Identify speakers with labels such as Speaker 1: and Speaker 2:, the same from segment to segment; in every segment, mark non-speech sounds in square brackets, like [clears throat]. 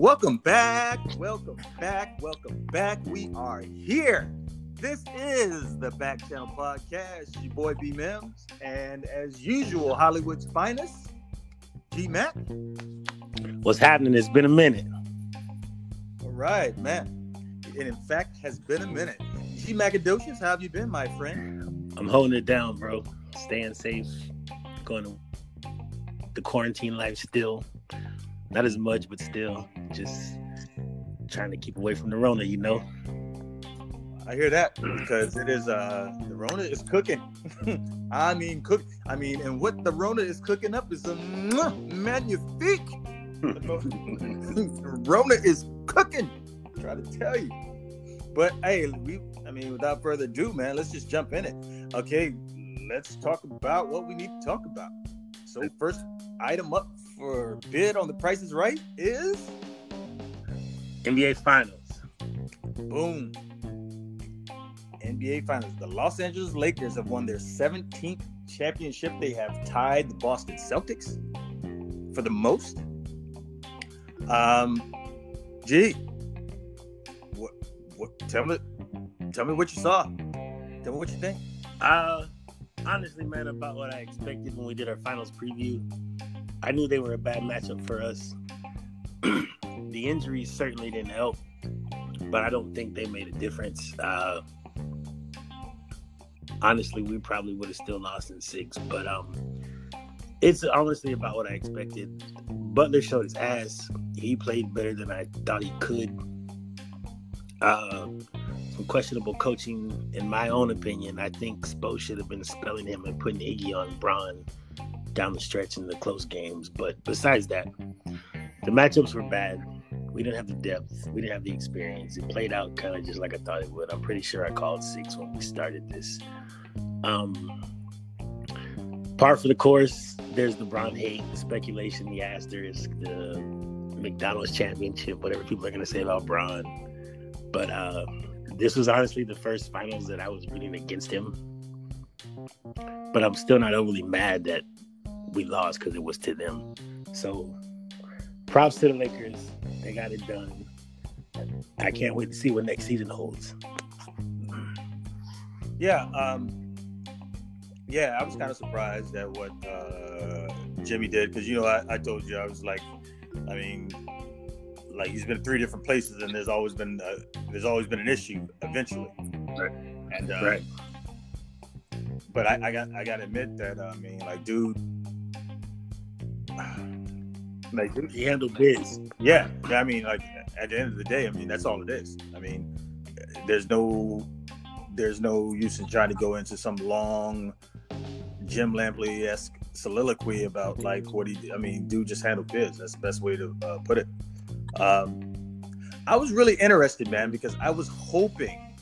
Speaker 1: Welcome back, welcome back, welcome back. We are here. This is the Back Channel Podcast. Your boy B Mims, and as usual, Hollywood's finest, G Mac.
Speaker 2: What's happening? It's been a minute.
Speaker 1: All right, man. It in fact has been a minute. G Macadocious, how have you been, my friend?
Speaker 2: I'm holding it down, bro. Staying safe, going to the quarantine life still. Not as much, but still, just trying to keep away from the Rona, you know.
Speaker 1: I hear that because it is uh the Rona is cooking. [laughs] I mean cook I mean and what the Rona is cooking up is a magnifique. [laughs] Rona is cooking. I Try to tell you. But hey, we I mean without further ado, man, let's just jump in it. Okay, let's talk about what we need to talk about. So first item up for bid on the Price is Right is
Speaker 2: NBA Finals.
Speaker 1: Boom. NBA Finals. The Los Angeles Lakers have won their 17th championship. They have tied the Boston Celtics for the most. Um, gee, what? What? Tell me, tell me what you saw. Tell me what you think.
Speaker 2: Uh, honestly, man, about what I expected when we did our finals preview. I knew they were a bad matchup for us. [clears throat] the injuries certainly didn't help, but I don't think they made a difference. Uh, honestly, we probably would have still lost in six, but um, it's honestly about what I expected. Butler showed his ass. He played better than I thought he could. Uh, some questionable coaching, in my own opinion. I think Spo should have been spelling him and putting Iggy on Bron down the stretch in the close games. But besides that, the matchups were bad. We didn't have the depth. We didn't have the experience. It played out kind of just like I thought it would. I'm pretty sure I called six when we started this. Um, par for the course. There's the hate, the speculation, the asterisk, the McDonald's championship, whatever people are going to say about Bron. But uh, this was honestly the first finals that I was rooting against him. But I'm still not overly mad that we lost because it was to them. So props to the Lakers. They got it done. I can't wait to see what next season holds.
Speaker 1: Yeah, um, yeah, I was kind of surprised at what uh, Jimmy did because you know I, I told you I was like, I mean, like he's been three different places and there's always been uh, there's always been an issue eventually.
Speaker 2: Right.
Speaker 1: And uh,
Speaker 2: Right.
Speaker 1: but I, I got I got to admit that I mean like dude, like
Speaker 2: He handled biz.
Speaker 1: yeah, I mean like at the end of the day, I mean that's all it is. I mean, there's no there's no use in trying to go into some long Jim Lampley esque soliloquy about like what he. I mean, dude just handled biz. That's the best way to uh, put it. Um, I was really interested, man, because I was hoping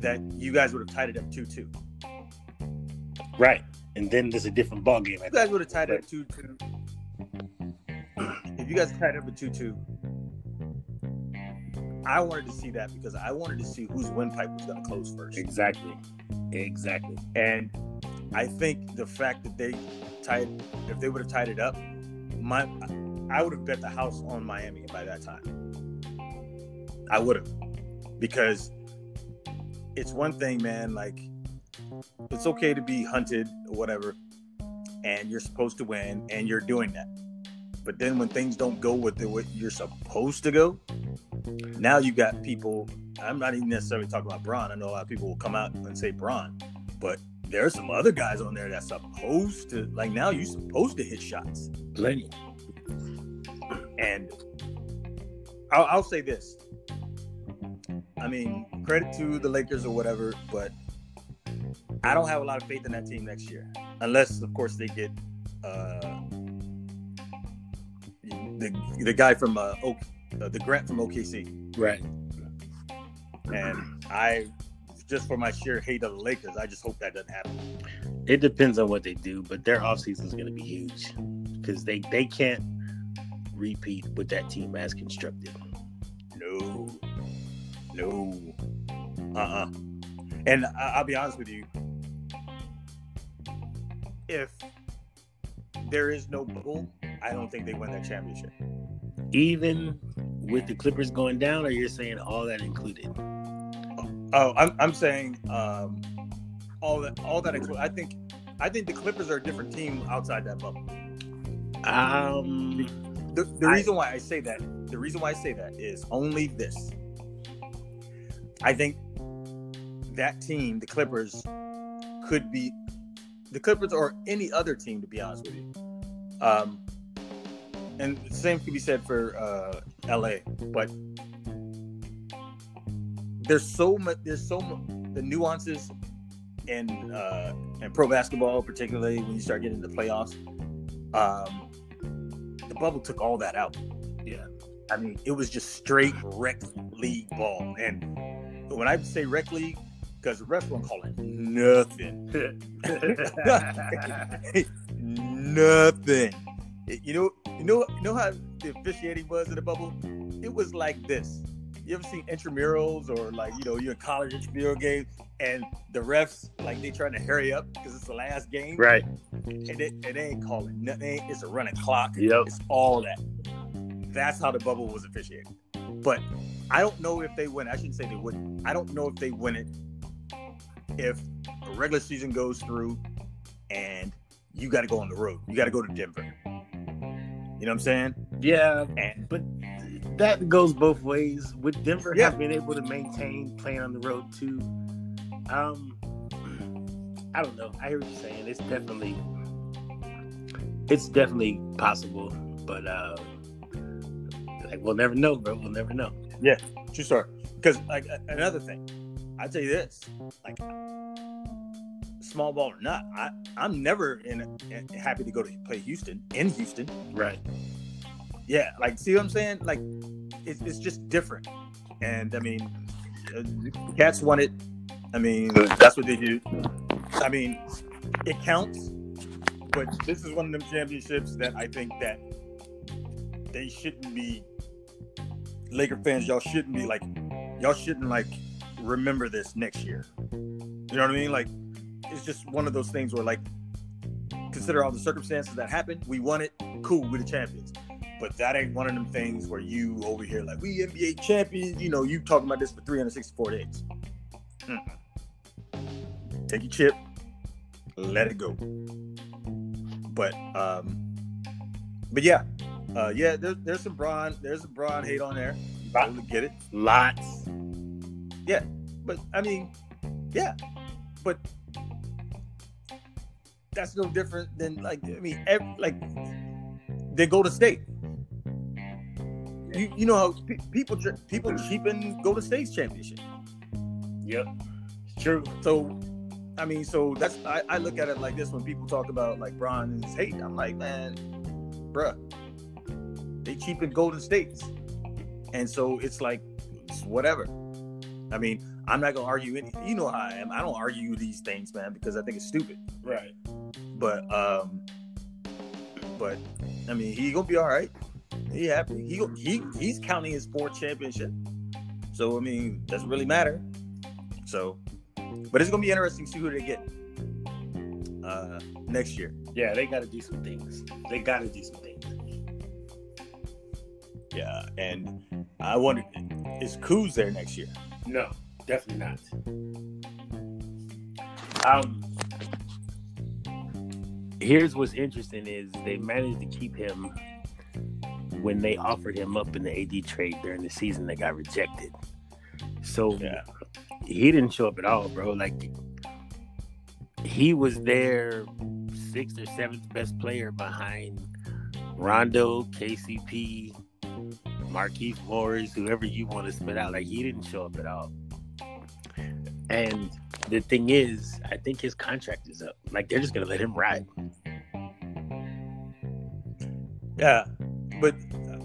Speaker 1: that you guys would have tied it up two two.
Speaker 2: Right. And then there's a different ball game.
Speaker 1: You guys would have tied it up two two. You guys tied up at two two, I wanted to see that because I wanted to see whose windpipe was going to close first.
Speaker 2: Exactly. Exactly.
Speaker 1: And I think the fact that they tied, if they would have tied it up, my, I would have bet the house on Miami by that time. I would have, because it's one thing, man. Like, it's okay to be hunted or whatever, and you're supposed to win, and you're doing that. But then when things don't go with the way you're supposed to go, now you got people. I'm not even necessarily talking about Braun. I know a lot of people will come out and say Braun, but there are some other guys on there that's supposed to like now you're supposed to hit shots.
Speaker 2: Plenty.
Speaker 1: And I'll, I'll say this. I mean, credit to the Lakers or whatever, but I don't have a lot of faith in that team next year, unless, of course, they get uh, the the guy from uh, Oak, uh, the Grant from OKC,
Speaker 2: Right.
Speaker 1: and I just for my sheer hate of the Lakers, I just hope that doesn't happen.
Speaker 2: It depends on what they do, but their offseason is going to be huge because they, they can't repeat with that team as constructed.
Speaker 1: No, no, uh, uh And I- I'll be honest with you, if there is no bubble, I don't think they win that championship.
Speaker 2: Even with the Clippers going down, or you're saying all that included?
Speaker 1: Oh, I'm, I'm saying um, all that all that include. I think I think the Clippers are a different team outside that bubble.
Speaker 2: Um,
Speaker 1: The, the
Speaker 2: I-
Speaker 1: reason why I say that, the reason why I say that is only this. I think that team, the Clippers, could be the Clippers or any other team, to be honest with you. Um, and the same could be said for uh, LA, but there's so much. There's so much the nuances in uh, in pro basketball, particularly when you start getting into playoffs. Um, the bubble took all that out.
Speaker 2: yeah,
Speaker 1: I mean, it was just straight rec league ball. And when I say rec league, because the refs weren't call it nothing, [laughs] [laughs] nothing. It- you know, you know, you know how the officiating was in the bubble. It was like this. You ever seen intramurals or like you know you're in college intramural game and the refs like they trying to hurry up because it's the last game
Speaker 2: right.
Speaker 1: and they, and they ain't calling nothing. It's a running clock.
Speaker 2: Yep.
Speaker 1: It's all that. That's how the bubble was officiated. But I don't know if they win. I shouldn't say they wouldn't. I don't know if they win it if the regular season goes through and you got to go on the road. You got to go to Denver. You know what I'm saying?
Speaker 2: Yeah,
Speaker 1: And
Speaker 2: but that goes both ways. With Denver
Speaker 1: Yeah.
Speaker 2: have been able to maintain playing on the road too. Um, I don't know. I hear what you're saying. It's definitely, it's definitely possible, but uh, like we'll never know, bro. We'll never know.
Speaker 1: Yeah, true story. Because like another thing, I tell you this, like small ball or not, I I'm never in, in happy to go to play Houston in Houston.
Speaker 2: Right.
Speaker 1: Yeah, like see what I'm saying? Like it's, it's just different. And I mean, uh, Cats won it. I mean, that's what they do. I mean, it counts. But this is one of them championships that I think that they shouldn't be. Laker fans, y'all shouldn't be like, y'all shouldn't like remember this next year. You know what I mean? Like, it's just one of those things where like, consider all the circumstances that happened. We won it. Cool, we're the champions. But that ain't one of them things where you over here like we NBA champions. You know, you talking about this for 364 days. Take your chip, let it go. But um, but yeah, uh, yeah. There's there's some Braun, there's some Braun hate on there. Totally get it.
Speaker 2: Lots.
Speaker 1: Yeah, but I mean, yeah. But that's no different than mm, like mm, I mean, mm. ev like they Golden State. You you know how pe- people people cheapen Golden State's championship.
Speaker 2: Yep. True.
Speaker 1: So, I mean, so that's I, I look at it like this when people talk about like Bron's hate. I'm like, man, bruh, they cheapen Golden States, and so it's like it's whatever. I mean, I'm not gonna argue any. You know how I am. I don't argue these things, man, because I think it's stupid.
Speaker 2: Right.
Speaker 1: But um, but I mean, he gonna be all right. He happy. He he he's counting his fourth championship. So I mean, doesn't really matter. So, but it's gonna be interesting to see who they get uh next year.
Speaker 2: Yeah, they got to do some things. They got to do some things.
Speaker 1: Yeah, and I wonder is Kuz there next year?
Speaker 2: No, definitely not. Um, here's what's interesting is they managed to keep him when they offered him up in the AD trade during the season that got rejected. So
Speaker 1: Yeah.
Speaker 2: he didn't show up at all, bro. Like he was their sixth or seventh best player behind Rondo, KCP, Markieff Morris, whoever you want to spit out. Like he didn't show up at all. And the thing is, I think his contract is up. Like they're just gonna let him ride.
Speaker 1: Yeah, but uh,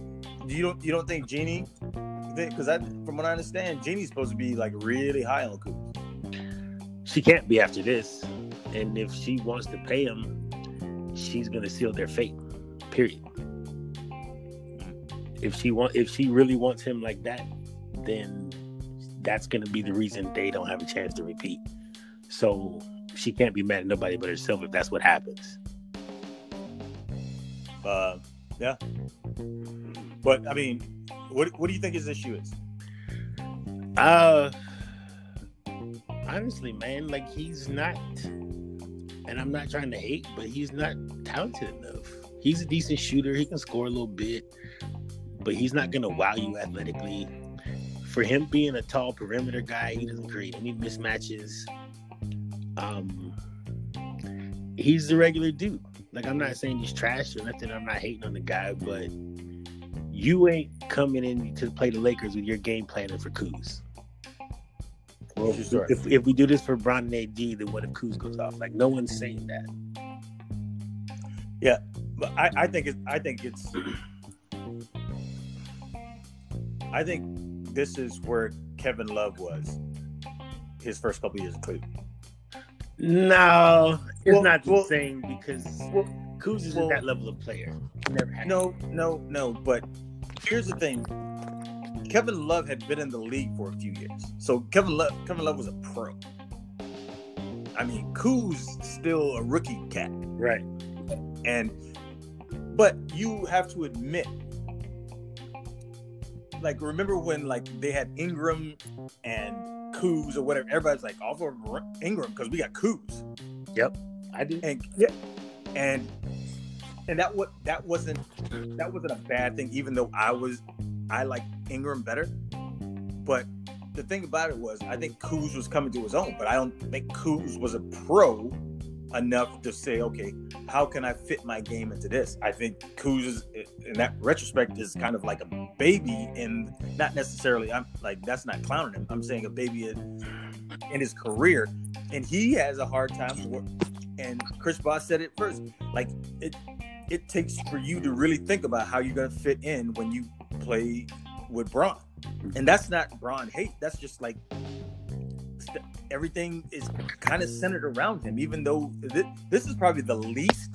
Speaker 1: you don't you don't think Jeanie? Because I, from what I understand, Jeanie's supposed to be like really high on Kuz.
Speaker 2: She can't be after this. And if she wants to pay him, she's gonna seal their fate. Period. If she want if she really wants him like that, then that's gonna be the reason they don't have a chance to repeat. So she can't be mad at nobody but herself if that's what happens.
Speaker 1: Uh, yeah. But I mean, what what do you think his issue is?
Speaker 2: Uh, honestly, man, like he's not, and I'm not trying to hate, but he's not talented enough. He's a decent shooter. He can score a little bit, but he's not gonna wow you athletically. For him being a tall perimeter guy, he doesn't create any mismatches. Um, he's the regular dude. Like I'm not saying he's trash or nothing. I'm not hating on the guy, but you ain't coming in to play the Lakers with your game planning for Kuz. Well,
Speaker 1: Sure.
Speaker 2: if, if we do this for Bron and AD, then what if Kuz goes off? Like no one's saying that.
Speaker 1: Yeah, but I, I think it's I think it's I think this is where Kevin Love was his first couple years in Cleveland.
Speaker 2: No, it's
Speaker 1: Well-
Speaker 2: not the
Speaker 1: well-
Speaker 2: same because
Speaker 1: Well,
Speaker 2: Kuz isn't
Speaker 1: well-
Speaker 2: that level of player. Never had.
Speaker 1: no, no, no. But here's the thing: Kevin Love had been in the league for a few years, so Kevin Love, Kevin Love was a pro. I mean, Kuz still a rookie cat,
Speaker 2: right.
Speaker 1: and but you have to admit, like, remember when like they had Ingram and Kuz or whatever? Everybody's like, "Off for Ingram" because we got Kuz.
Speaker 2: Yep, I do.
Speaker 1: and yeah, and and that what that wasn't that wasn't a bad thing. Even though I was I like Ingram better, but the thing about it was I think Kuz was coming to his own, but I don't think Kuz was a pro enough to say, okay, how can I fit my game into this? I think Kuz is, in that retrospect, is mm-hmm. kind of like a baby and not necessarily. I'm like that's not clowning him. I'm saying a baby in, in his career, and he has a hard time. wor- And Chris Bosh said it first. Like it, it takes for you to really think about how you're gonna fit in when you play with Braun, mm-hmm. and that's not Braun hate. That's just like everything is kind of centered around him. Even though th- this is probably the least,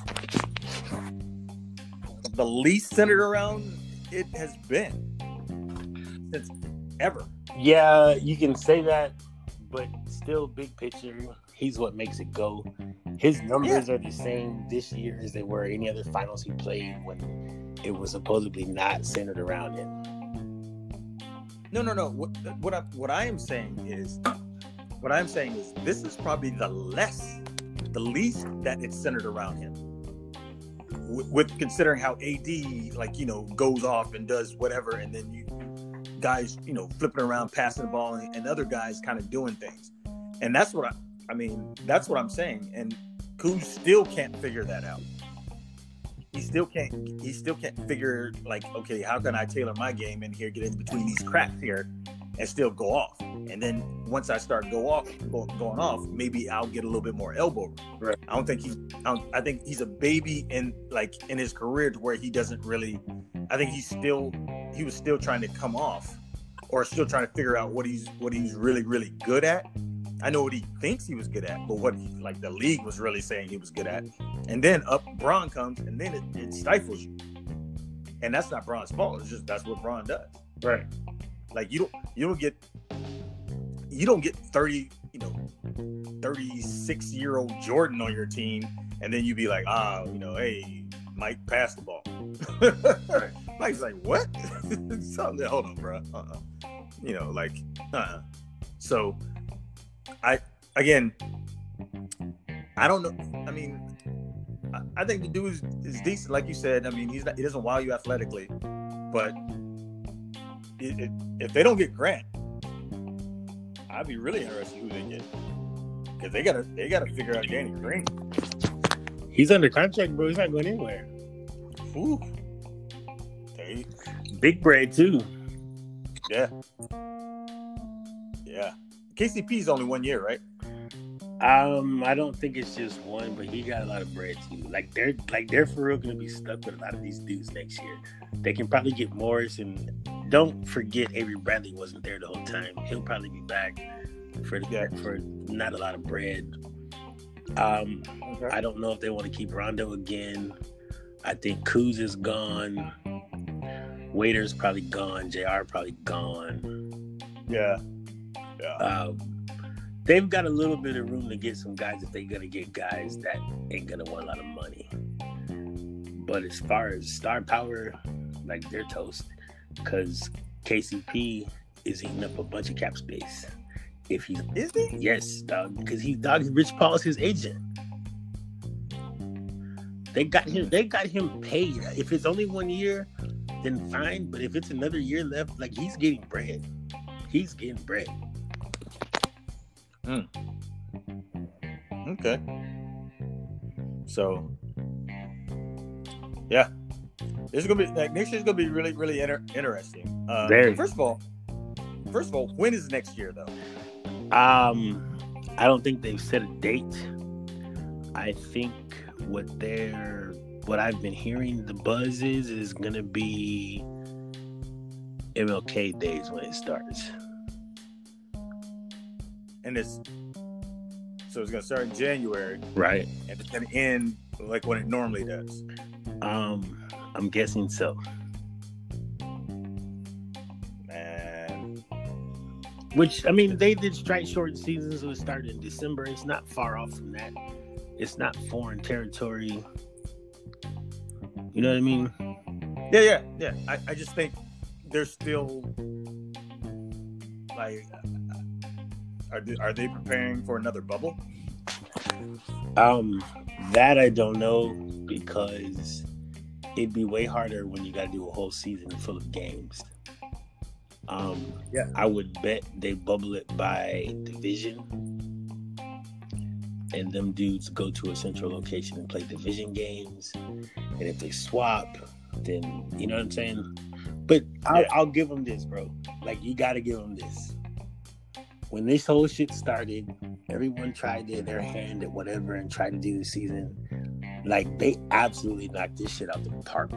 Speaker 1: the least centered around it has been since ever.
Speaker 2: Yeah, you can say that, but still, big picture, he's what makes it go. His numbers are the same this year as they were any other finals he played when it was supposedly not centered around him.
Speaker 1: No, no, no. What what I what I am saying is, what I'm saying is, this is probably the less, the least that it's centered around him. With, with considering how AD like you know goes off and does whatever, and then you guys you know flipping around, passing the ball, and, and other guys kind of doing things, and that's what I I mean. That's what I'm saying. And Kuz still can't figure that out. He still can't. He still can't figure like, okay, how can I tailor my game in here, get in between these cracks here, and still go off. And then once I start go off, go, going off, maybe I'll get a little bit more elbow. room.
Speaker 2: Right.
Speaker 1: I don't think he's. I, don't, I think he's a baby in like in his career to where he doesn't really. I think he's still. He was still trying to come off, or still trying to figure out what he's what he's really really good at. I know what he thinks he was good at, but what like the league was really saying he was good at. And then up Braun comes, and then it, it stifles you. And that's not Braun's fault. It's just that's what Braun does.
Speaker 2: Right.
Speaker 1: Like you don't you don't get you don't get 30, you know, 36 year old Jordan on your team, and then you'd be like, ah, you know, hey, Mike, pass the ball.
Speaker 2: Right. [laughs]
Speaker 1: Mike's like, what? [laughs] Something hold on, bro. Uh-uh. You know, like, uh so I again I don't know. I mean, I, I think the dude is, is decent, like you said. I mean, he's not, he doesn't wow you athletically, but it, if they don't get Grant, I'd be really interested who they get because they gotta they gotta figure out Danny Green.
Speaker 2: He's under contract, bro. He's not going anywhere.
Speaker 1: Ooh, they
Speaker 2: Big bread too.
Speaker 1: yeah yeah. KCP's only one year, right?
Speaker 2: Um, I don't think it's just one, but he got a lot of bread too. Like they're like they're for real gonna be stuck with a lot of these dudes next year. They can probably get Morris and don't forget Avery Bradley wasn't there the whole time. He'll probably be back for
Speaker 1: Yeah.
Speaker 2: for not a lot of bread. Um,
Speaker 1: Okay.
Speaker 2: I don't know if they want to keep Rondo again. I think Kuz is gone. Waiters probably gone. J.R. probably gone.
Speaker 1: Yeah, yeah.
Speaker 2: Um, they've got a little bit of room to get some guys if they're gonna get guys that ain't gonna want a lot of money. But as far as star power, like they're toast. Cause KCP is eating up a bunch of cap space. If he's
Speaker 1: Is he?
Speaker 2: yes, dog, because he's dog Rich Paul is his agent. They got him. They got him paid. If it's only one year, then fine. But if it's another year left, like he's getting bread. He's getting bread. Hmm.
Speaker 1: Okay. So, yeah, this is gonna be like next year's gonna be really, really inter- interesting. Uh,
Speaker 2: Very.
Speaker 1: First of all, first of all, when is next year though?
Speaker 2: Um, I don't think they've set a date. I think what they're what I've been hearing the buzz is is gonna be MLK days when it starts.
Speaker 1: And it's so it's gonna start in January
Speaker 2: Right.
Speaker 1: and it's gonna end like when it normally does.
Speaker 2: Um, I'm guessing so.
Speaker 1: Man,
Speaker 2: Which I mean, they did strike short seasons. So it started in December. It's not far off from that. It's not foreign territory. You know what I mean?
Speaker 1: yeah, yeah, yeah. I, I just think they're still like, are they, are they preparing for another bubble?
Speaker 2: Um, that I don't know because it'd be way harder when you got to do a whole season full of games. Um,
Speaker 1: Yeah.
Speaker 2: I would bet they bubble it by division, and them dudes go to a central location and play division games. And if they swap, then you know what I'm saying. But I'll. I'll give them this, bro. Like you got to give them this. When this whole shit started, everyone tried their, their hand at whatever and tried to do the season. Like they absolutely knocked this shit out the park.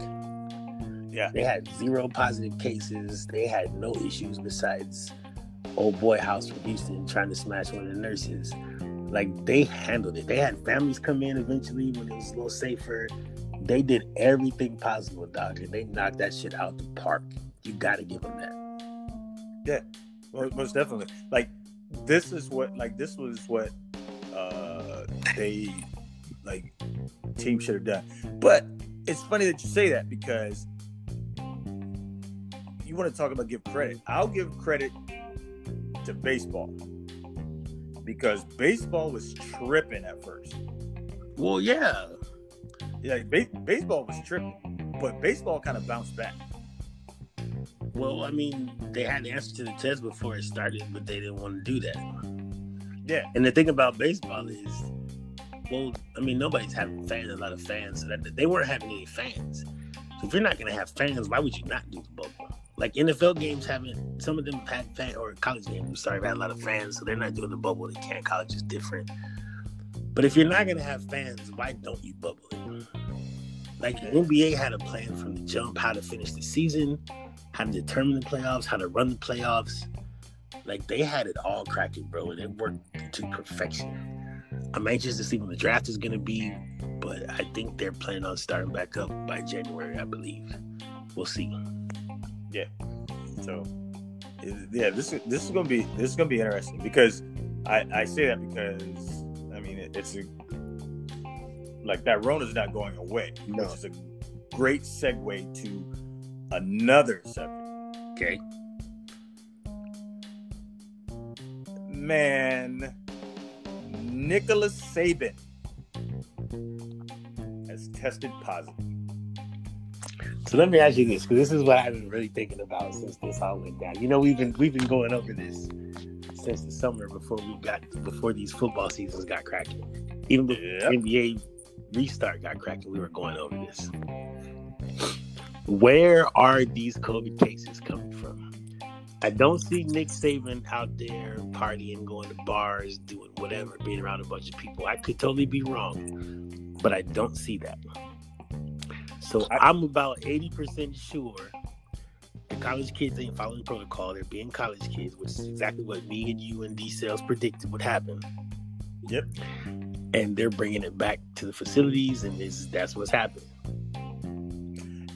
Speaker 1: Yeah.
Speaker 2: They had zero positive cases. They had no issues besides old boy house from Houston trying to smash one of the nurses. Like they handled it. They had families come in eventually when it was a little safer. They did everything possible, doc, and they knocked that shit out the park. You gotta give them that.
Speaker 1: Well, most definitely. Like this is what like this was what uh they like team should have done. But it's funny that you say that because you want to talk about give credit. I'll give credit to baseball because baseball was tripping at first.
Speaker 2: Well, yeah.
Speaker 1: Yeah, ba- baseball was tripping, but baseball kind of bounced back.
Speaker 2: Well, I mean, they had the answer to the test before it started, but they didn't want to do that.
Speaker 1: Yeah,
Speaker 2: And the thing about baseball is, well, I mean, nobody's having fans, a lot of fans, so that they weren't having any fans. So if you're not going to have fans, why would you not do the bubble? Like NFL games haven't, some of them had fan or college games. I'm sorry, had a lot of fans, so they're not doing the bubble. They can't. College is different. But if you're not going to have fans, why don't you bubble it? Like the NBA had a plan from the jump, how to finish the season, how to determine the playoffs, how to run the playoffs. Like they had it all cracking, bro, and it worked to perfection. I'm anxious to see when the draft is going to be, but I think they're planning on starting back up by January, I believe. We'll see. Yeah.
Speaker 1: So, yeah, this is this is gonna be this is gonna be interesting because I I say that because I mean it, it's a like that Rona's not going away,
Speaker 2: No.
Speaker 1: which is a great segue to another subject.
Speaker 2: Okay.
Speaker 1: Man, Nicholas Saban has tested positive.
Speaker 2: So let me ask you this, because this is what I've been really thinking about since this all went down. You know, we've been we've been going over this since the summer before we got before these football seasons got cracking. Even the
Speaker 1: Yep.
Speaker 2: NBA restart got cracking, we were going over this. Where are these COVID cases coming from? I don't see Nick Saban out there partying, going to bars, doing whatever, being around a bunch of people. I could totally be wrong, but I don't see that. So
Speaker 1: I-
Speaker 2: I'm about 80% sure the college kids ain't following protocol. They're being college kids, which is exactly what me and you and D Sales predicted would happen.
Speaker 1: Yep.
Speaker 2: And they're bringing it back to the facilities, and this, that's what's happening.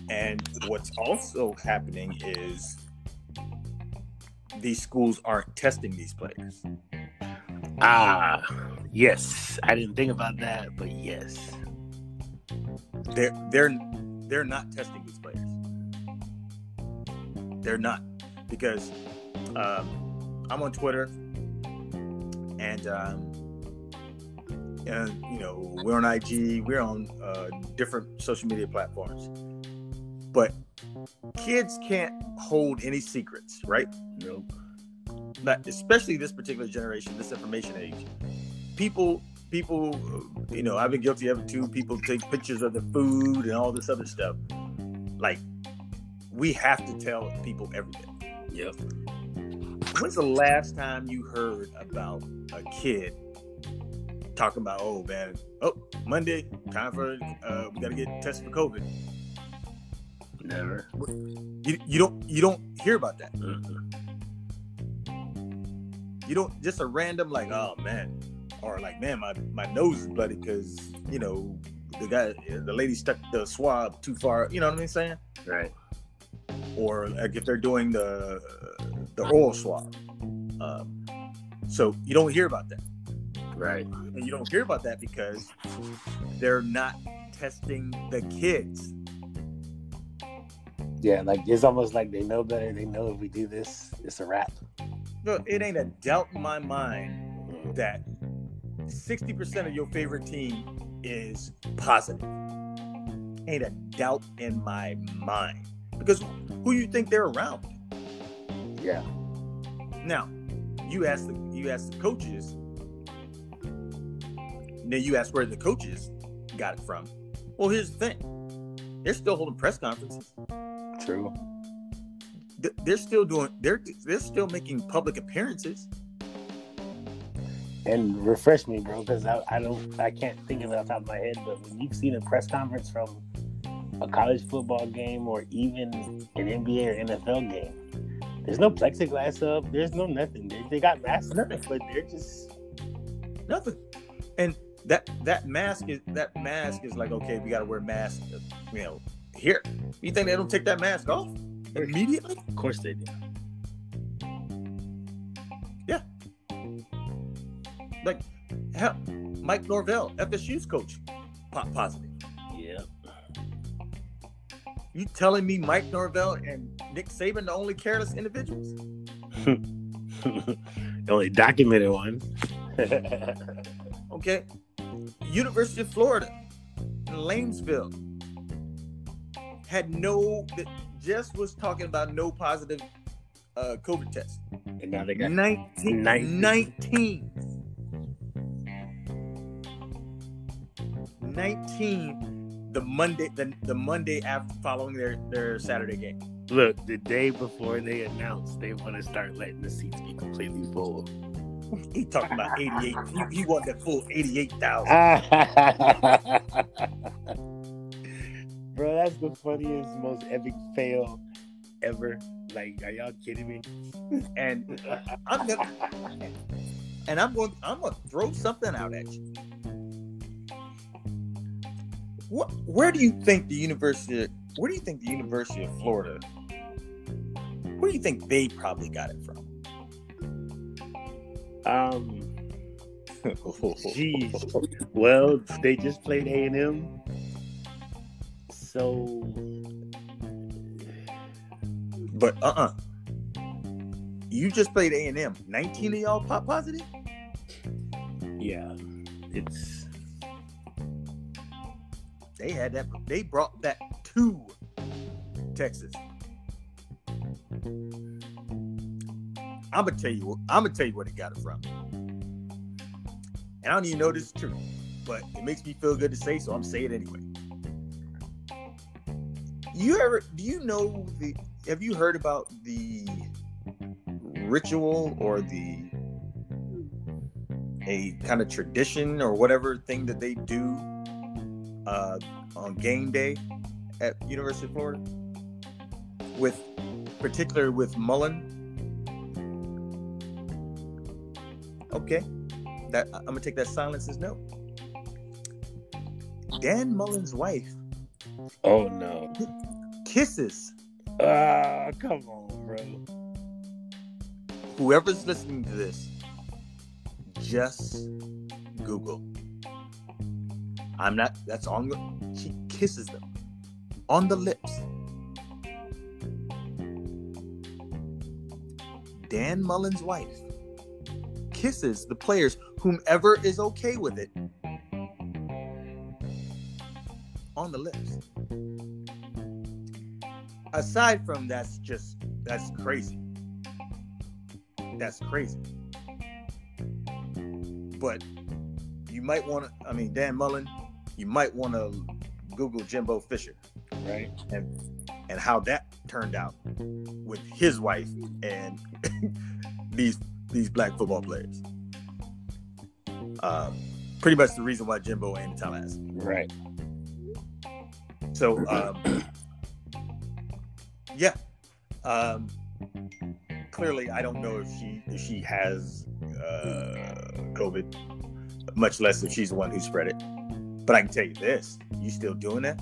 Speaker 1: And what's also happening is these schools aren't testing these players.
Speaker 2: Ah, yes. I didn't think about that, but yes.
Speaker 1: They're they're they're not testing these players. They're not. because um, I'm on Twitter, and um, and you know we're on IG, we're on uh, different social media platforms, but kids can't hold any secrets, right?
Speaker 2: Nope.
Speaker 1: But especially this particular generation, this information age, people people, you know, I've been guilty of it too. People take pictures of the food and all this other stuff. Like, we have to tell people everything.
Speaker 2: Yep.
Speaker 1: When's the last time you heard about a kid talking about, oh man, oh Monday, time for uh, we got to get tested for COVID?
Speaker 2: Never.
Speaker 1: You, you don't you don't hear about that.
Speaker 2: Mm-mm.
Speaker 1: You don't just a random like, oh man, or like, man, my my nose is bloody because you know the guy, the lady stuck the swab too far. You know what I'm saying?
Speaker 2: Right.
Speaker 1: Or like if they're doing the the oral swab. Um, so you don't hear about that,
Speaker 2: Right.
Speaker 1: and you don't hear about that because they're not testing the kids.
Speaker 2: Yeah, like it's almost like they know better. They know if we do this, it's a wrap.
Speaker 1: Look, it ain't a doubt in my mind that 60% of your favorite team is positive. Ain't a doubt in my mind. Because who you think they're around?
Speaker 2: Yeah.
Speaker 1: Now, you ask the you ask the coaches. Then you ask where the coaches got it from. Well, here's the thing. They're still holding press conferences.
Speaker 2: True.
Speaker 1: Th- They're still doing they're they're still making public appearances.
Speaker 2: And refresh me, bro, because I, I don't I can't think of it off the top of my head. But when you've seen a press conference from a college football game or even an NBA or NFL game, there's no plexiglass up. There's no nothing. They, they got masks,
Speaker 1: Nothing.
Speaker 2: but they're just
Speaker 1: Nothing. And that that mask is that mask is like okay, we got to wear masks. You know, here. You think they don't take that mask off immediately?
Speaker 2: of course they do. Yeah.
Speaker 1: Like, hell, Mike Norvell, FSU's coach, pop positive.
Speaker 2: Yeah.
Speaker 1: You telling me Mike Norvell and Nick Saban the only careless individuals?
Speaker 2: the [laughs] only documented one. [laughs]
Speaker 1: Okay. University of Florida, in Gainesville, had no, that just was talking about no positive uh, COVID test.
Speaker 2: and now they got
Speaker 1: 19.
Speaker 2: 19.
Speaker 1: 19. 19 the Monday the, the Monday after following their, their Saturday game.
Speaker 2: look the day before they announced they want to start letting the seats be completely full.
Speaker 1: He talking about 88. He, he want that full 88,000. [laughs]
Speaker 2: Bro, that's the funniest, most epic fail ever. Like, are y'all kidding me?
Speaker 1: And I'm gonna and I'm going I'm gonna throw something out at you. What where do you think the university where do you think the University of Florida where do you think they probably got it from?
Speaker 2: Um, [laughs] Jeez. well, they just played A and M, so
Speaker 1: But uh uh You just played A and M. Nineteen of y'all pop positive.
Speaker 2: yeah, it's
Speaker 1: They had that. They brought that to Texas. I'm gonna tell you. I'm gonna tell you where they got it from. And I don't even know this is true, but it makes me feel good to say, so I'm saying it anyway. You ever? Do you know the? Have you heard about the ritual or the a kind of tradition or whatever thing that they do uh, on game day at University of Florida, with particular with Mullen. Okay, that I'm gonna take that silence as no. Dan Mullen's wife
Speaker 2: oh no,
Speaker 1: kisses
Speaker 2: ah, come on, bro.
Speaker 1: whoever's listening to this. Just Google. I'm not. That's on. the- She kisses them on the lips. Dan Mullen's wife kisses the players, whomever is okay with it, on the lips. Aside from that's just that's crazy. That's crazy. But you might want to. I mean, Dan Mullen. You might want to Google Jimbo Fisher,
Speaker 2: right?
Speaker 1: And and how that turned out with his wife and [laughs] these these black football players. Um, pretty much the reason why Jimbo ain't in Tallahassee.
Speaker 2: Right.
Speaker 1: So um, yeah. Um, clearly, I don't know if she if she has uh, COVID, much less if she's the one who spread it. But I can tell you this: you still doing that?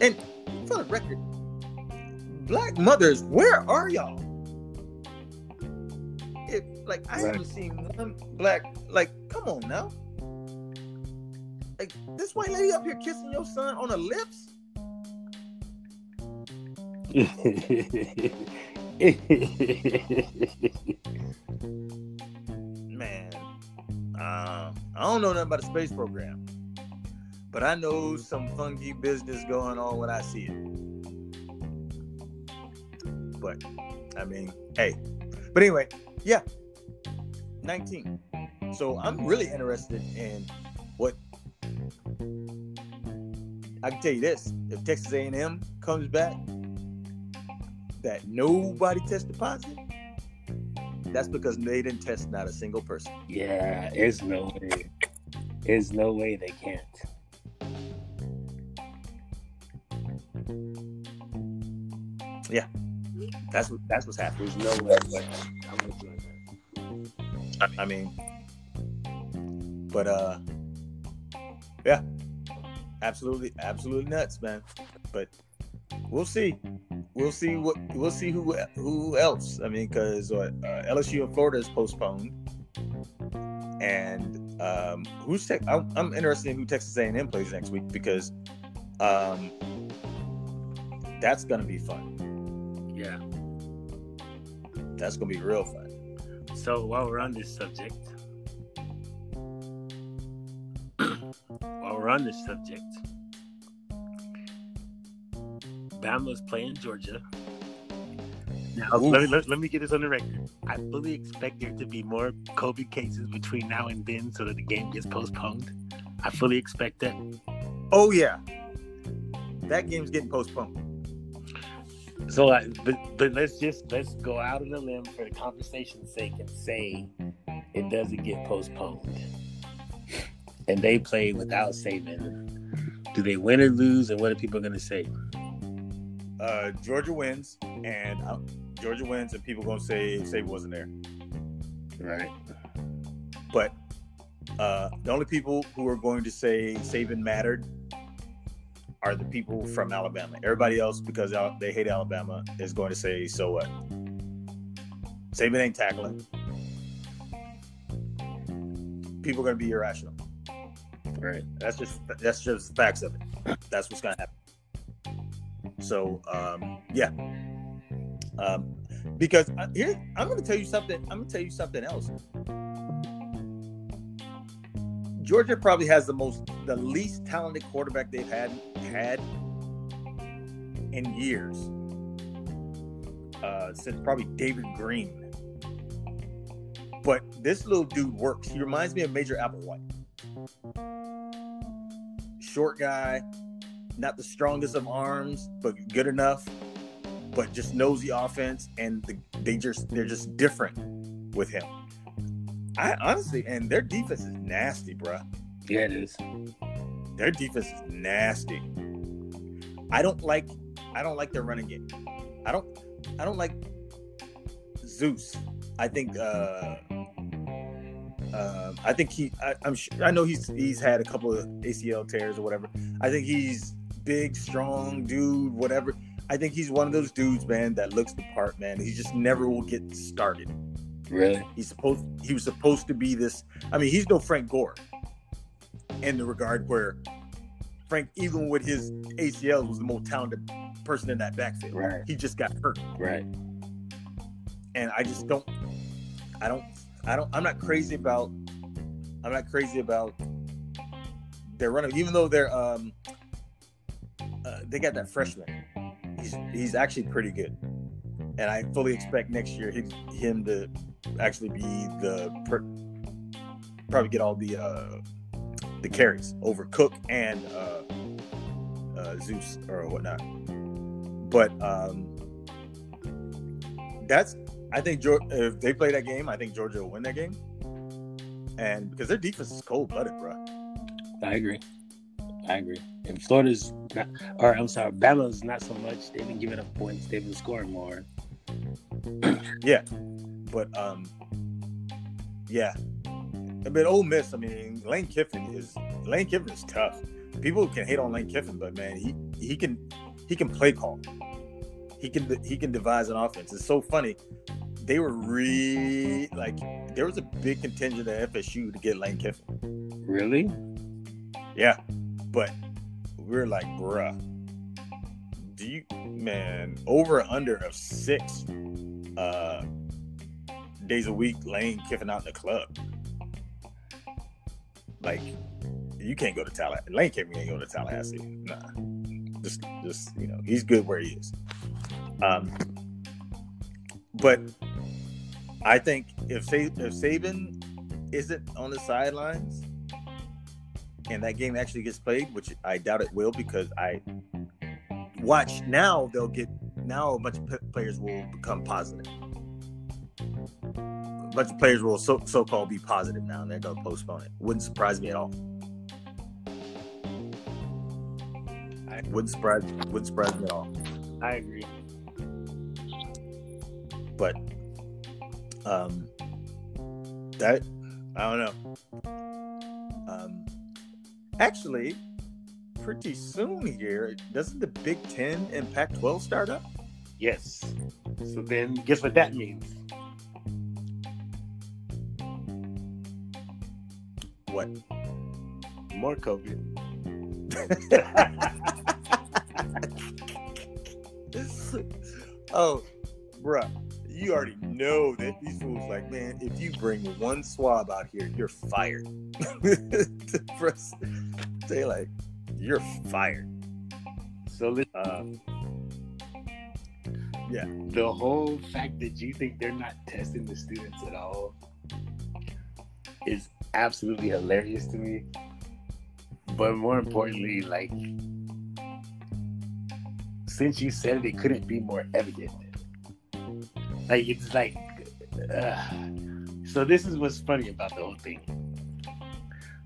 Speaker 1: And for the record, black mothers, where are y'all? If like I right. haven't seen one black like, come on now. Like this white lady up here kissing your son on the lips. [laughs] Man, uh, I don't know nothing about the space program, but I know some funky business going on when I see it. But I mean, hey, but anyway, yeah, 19. So I'm really interested in what I can tell you this: if Texas A&M comes back that nobody tested positive, that's because they didn't test not a single person.
Speaker 2: Yeah, there's no way. There's no way they can't.
Speaker 1: Yeah, that's what that's what's happening.
Speaker 2: There's no way.
Speaker 1: I mean, but uh, yeah, absolutely, absolutely nuts, man. But we'll see we'll see what we'll see who who else. I mean, because uh, LSU and Florida is postponed, and um, who's tech? I'm, I'm, interested in who Texas A&M plays next week because um, that's gonna be fun.
Speaker 2: Yeah,
Speaker 1: that's gonna be real fun.
Speaker 2: So while we're on this subject, [clears throat] while we're on this subject Bama's playing Georgia. Now, let me, let, let, me get this on the record. I fully expect there to be more COVID cases between now and then so that the game gets postponed. I fully expect that.
Speaker 1: Oh, yeah. That game's getting postponed.
Speaker 2: So, but, but let's just let's go out on a limb for the conversation's sake and say it doesn't get postponed, and they play without Saban. Do they win or lose, and what are people going to say?
Speaker 1: Uh, Georgia wins, and uh, Georgia wins, and people gonna say Saban wasn't there.
Speaker 2: Right.
Speaker 1: But uh, the only people who are going to say Saban mattered are the people from Alabama. Everybody else, because they hate Alabama, is going to say, "So what?" Saban ain't tackling. People are going to be irrational.
Speaker 2: Right.
Speaker 1: That's just that's just the facts of it. That's what's going to happen. So um, yeah, um, because I, here I'm going to tell you something. I'm going to tell you something else. Georgia probably has the most, the least talented quarterback they've had had in years uh, since probably David Greene. But this little dude works. He reminds me of Major Applewhite. Short guy, not the strongest of arms, but good enough. But just knows the offense, and the, they just they're just different with him. I honestly, and their defense is nasty, bro.
Speaker 2: Yeah, it is.
Speaker 1: Their defense is nasty. I don't like, I don't like their running game. I don't, I don't like Zeus. I think uh, uh, I think he. I, am sure. I know he's he's had a couple of ACL tears or whatever. I think he's big, strong dude, whatever. I think he's one of those dudes, man, that looks the part, man. He just never will get started.
Speaker 2: Really?
Speaker 1: He's supposed he was supposed to be this. I mean, he's no Frank Gore in the regard where Frank, even with his ACL, was the most talented person in that backfield.
Speaker 2: Right.
Speaker 1: He just got hurt.
Speaker 2: Right.
Speaker 1: and I just don't. I don't. I don't. I'm not crazy about. I'm not crazy about their running, even though they're um. Uh, they got that freshman. He's he's actually pretty good, and I fully expect next year him to actually be the per, probably get all the uh the carries over Cook and uh, uh Zeus or whatnot. But um that's I think Georgia, if they play that game, I think Georgia will win that game. And because their defense is cold blooded, bro.
Speaker 2: I agree. I agree. And Florida's not, or I'm sorry, Bama's not so much. They've been giving up points. They've been scoring more. [clears throat]
Speaker 1: yeah, but um, yeah. But Ole Miss, I mean, Lane Kiffin is Lane Kiffin is tough. People can hate on Lane Kiffin, but man, he he can he can play call. He can he can devise an offense. It's so funny. They were really like there was a big contingent at FSU to get Lane Kiffin.
Speaker 2: Really?
Speaker 1: Yeah, but we are like, bruh, do you man over under of six uh days a week Lane Kiffin out in the club? Like, you can't go to Tallahassee. Lane ain't go to Tallahassee. Nah, just just you know he's good where he is. Um, but I think if if Saban isn't on the sidelines and that game actually gets played, which I doubt it will, because I watch now they'll get now a bunch of players will become positive. A bunch of players will so so called be positive now, and they're gonna postpone it. Wouldn't surprise me at all. I wouldn't surprise wouldn't surprise me at all.
Speaker 2: I agree.
Speaker 1: But um that I don't know. Um actually pretty soon here, doesn't the Big Ten and Pac twelve start up?
Speaker 2: Yes. So then guess what that means?
Speaker 1: What?
Speaker 2: More COVID. [laughs] [laughs]
Speaker 1: oh, bruh, you already know that these fools like, man, if you bring one swab out here, you're fired. [laughs] Say like, you're fired.
Speaker 2: So uh,
Speaker 1: yeah,
Speaker 2: the whole fact that you think they're not testing the students at all is absolutely hilarious to me. But more importantly, like since you said it, it couldn't be more evident. Like it's like, uh, so this is what's funny about the whole thing.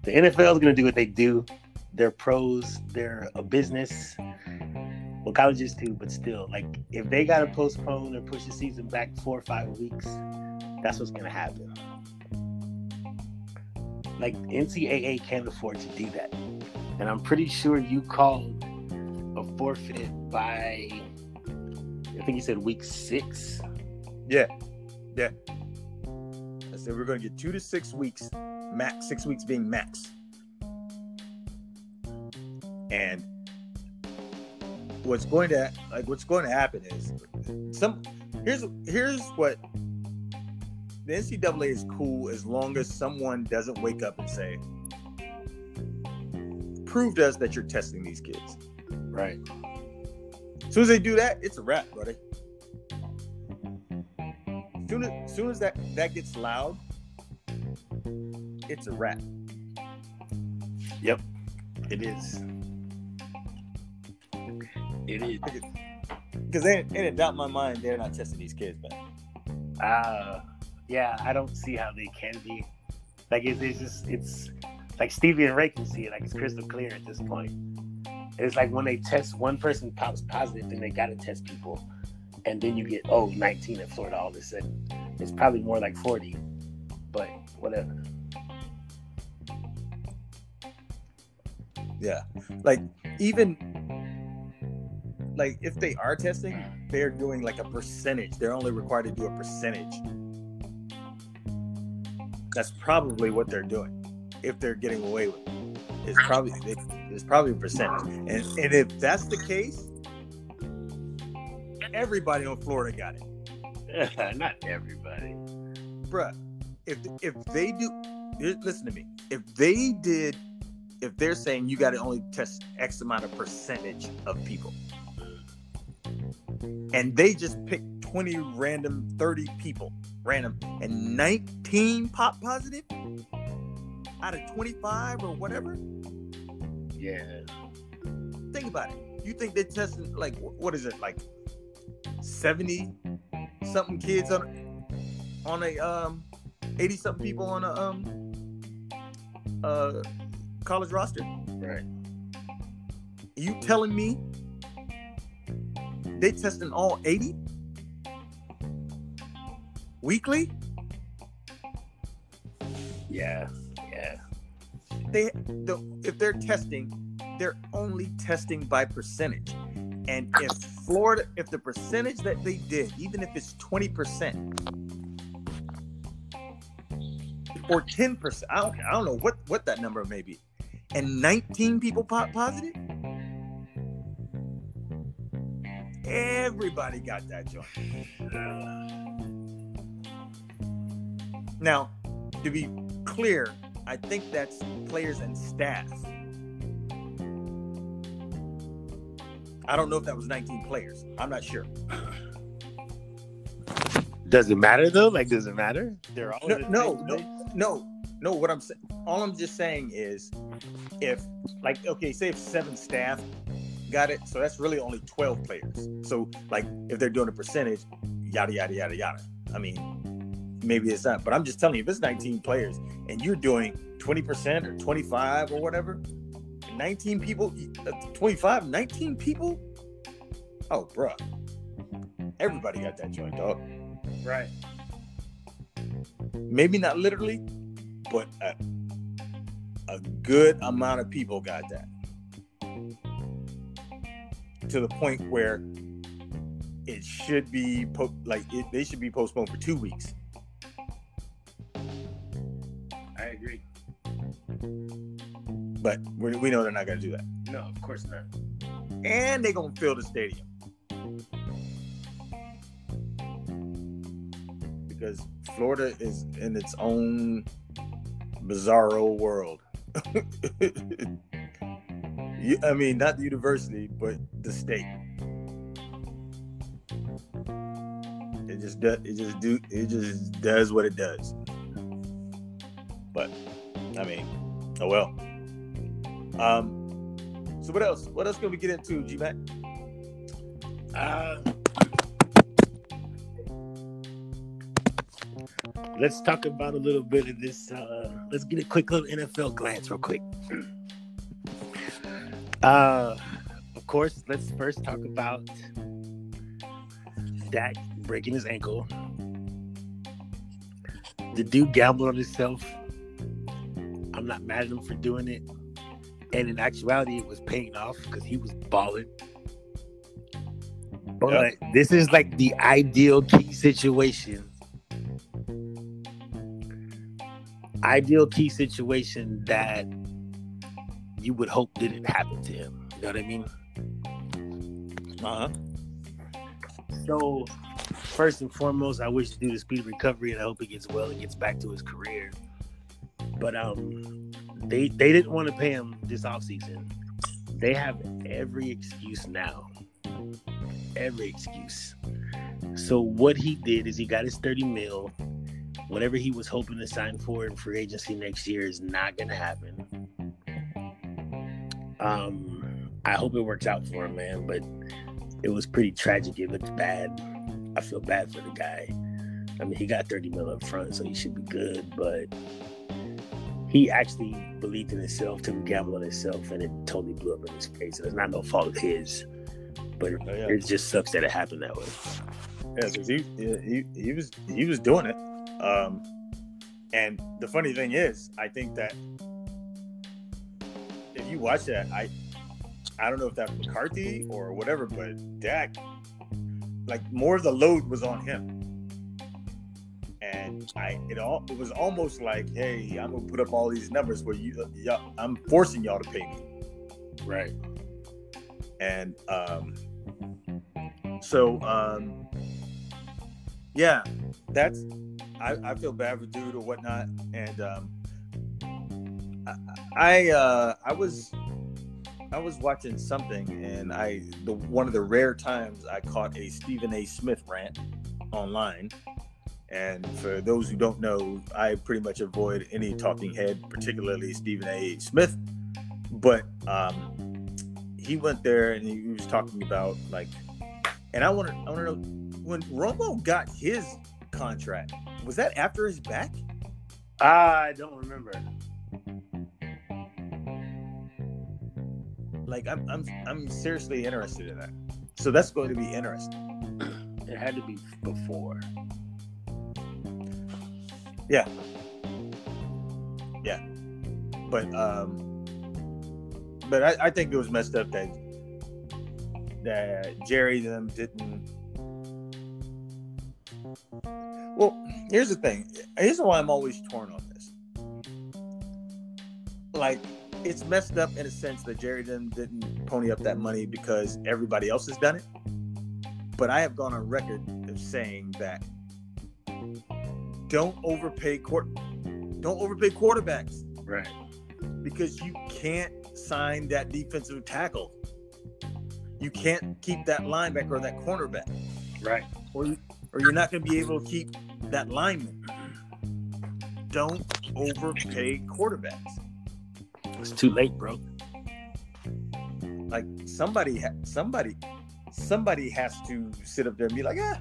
Speaker 2: The NFL is going to do what they do. They're pros. They're a business. Well, colleges too, but still, like if they got to postpone or push the season back four or five weeks, that's what's going to happen. Like NCAA can't afford to do that, and I'm pretty sure you called a forfeit by, I think you said week six.
Speaker 1: Yeah, yeah. I said we're going to get two to six weeks, max six weeks being max. And what's going to like what's going to happen is some here's here's what the NCAA is cool as long as someone doesn't wake up and say, "Prove to us that you're testing these kids."
Speaker 2: Right.
Speaker 1: As soon as they do that, it's a wrap, buddy. Soon as, soon as that that gets loud, it's a wrap.
Speaker 2: Yep, it is. It is.
Speaker 1: Because ain't, ain't a doubt in my mind they're not testing these kids, but
Speaker 2: Uh, yeah, I don't see how they can be. Like it's, it's just it's like Stevie and Ray can see it. Like it's crystal clear at this point. It's like when they test one person pops positive, then they got to test people, and then you get oh 19 in Florida all of a sudden. It's probably more like 40, but whatever.
Speaker 1: Yeah, like even like if they are testing, they're doing like a percentage. They're only required to do a percentage. That's probably what they're doing. If they're getting away with it, it's probably it's probably a percentage. And and if that's the case, everybody on Florida got it. [laughs]
Speaker 2: Not everybody.
Speaker 1: Bruh, if if they do listen to me, if they did if they're saying you gotta only test X amount of percentage of people, and they just pick 20 random 30 people random and 19 pop positive out of 25 or whatever
Speaker 2: yeah
Speaker 1: think about it you think they're testing like what is it like 70 something kids on on a um 80 something people on a um uh college roster
Speaker 2: right
Speaker 1: you telling me they testing all 80 weekly?
Speaker 2: Yeah, yeah.
Speaker 1: They the if they're testing, they're only testing by percentage. And if Florida, if the percentage that they did, even if it's 20% or 10%, I don't, I don't know what, what that number may be, and 19 people pop positive, everybody got that joint. Now, to be clear, I think that's players and staff. I don't know if that was 19 players. I'm not sure. [sighs]
Speaker 2: Does it matter though? Like, does it matter?
Speaker 1: They're all no, no, no, no, no. What I'm saying, all I'm just saying is, if like, okay, say if seven staff got it, so that's really only 12 players. So like, if they're doing a percentage, yada yada yada yada. I mean, maybe it's not. But I'm just telling you, if it's 19 players and you're doing 20% or 25 or whatever, 19 people, uh, 25, 19 people. Oh, bruh. Everybody got that joint, dog.
Speaker 2: Right.
Speaker 1: Maybe not literally, but a, a good amount of people got that. To the point where it should be po- like it, they should be postponed for two weeks But we know they're not going to do that.
Speaker 2: No, of course not.
Speaker 1: And they're going to fill the stadium. Because Florida is in its own bizarro world. [laughs] I mean, not the university, but the state. It just does. It just do. It just does what it does. But I mean, oh well. Um, so what else? What else can we get into, G Mac?
Speaker 2: Uh, let's talk about a little bit of this. Uh, let's get a quick little NFL glance, real quick. Uh, of course, let's first talk about Dak breaking his ankle. The dude gambled on himself I'm not mad at him for doing it. And in actuality, it was paying off because he was balling. But yep. this is like the ideal key situation. Ideal key situation that you would hope didn't happen to him. You know what I mean?
Speaker 1: Uh huh.
Speaker 2: So, first and foremost, I wish to do the speed recovery and I hope he gets well and gets back to his career. But um, they they didn't want to pay him this offseason. They have every excuse now. Every excuse. So what he did is he got his 30 mil. Whatever he was hoping to sign for in free agency next year is not gonna happen. Um, I hope it works out for him, man. But it was pretty tragic. It looked bad. I feel bad for the guy. I mean, he got 30 mil up front, so he should be good. But he actually believed in himself, took a gamble on himself, and it totally blew up in his face. it's not no fault of his, but oh, yeah. it just sucks that it happened that way.
Speaker 1: Yeah, because he, he he was he was doing it, um, and the funny thing is, I think that if you watch that, I I don't know if that's McCarthy or whatever, but Dak, like more of the load was on him and I it all it was almost like, hey, I'm gonna put up all these numbers where you, y'all, I'm forcing y'all to pay me,
Speaker 2: right?
Speaker 1: And um, so um, yeah, that's I, I feel bad for dude or whatnot, and um, I I, uh, I was I was watching something, and I the one of the rare times I caught a Stephen A. Smith rant online. And for those who don't know, I pretty much avoid any talking head, particularly Stephen A. Smith. But um, he went there and he was talking about like, and I want to, I want to know when Romo got his contract, was that after his back?
Speaker 2: I don't remember.
Speaker 1: Like, I'm, I'm, I'm seriously interested in that. So that's going to be interesting.
Speaker 2: It had to be before.
Speaker 1: Yeah. Yeah. But um but I, I think it was messed up that that Jerry them didn't Well, here's the thing. Here's why I'm always torn on this. Like it's messed up in a sense that Jerry them didn't pony up that money because everybody else has done it. But I have gone on record of saying that don't overpay court don't overpay quarterbacks
Speaker 2: Right.
Speaker 1: because you can't sign that defensive tackle. You can't keep that linebacker or that cornerback,
Speaker 2: Right.
Speaker 1: or you, or you're not going to be able to keep that lineman. Don't overpay quarterbacks.
Speaker 2: It's too late, bro.
Speaker 1: Like somebody, ha- somebody, somebody has to sit up there and be like, ah,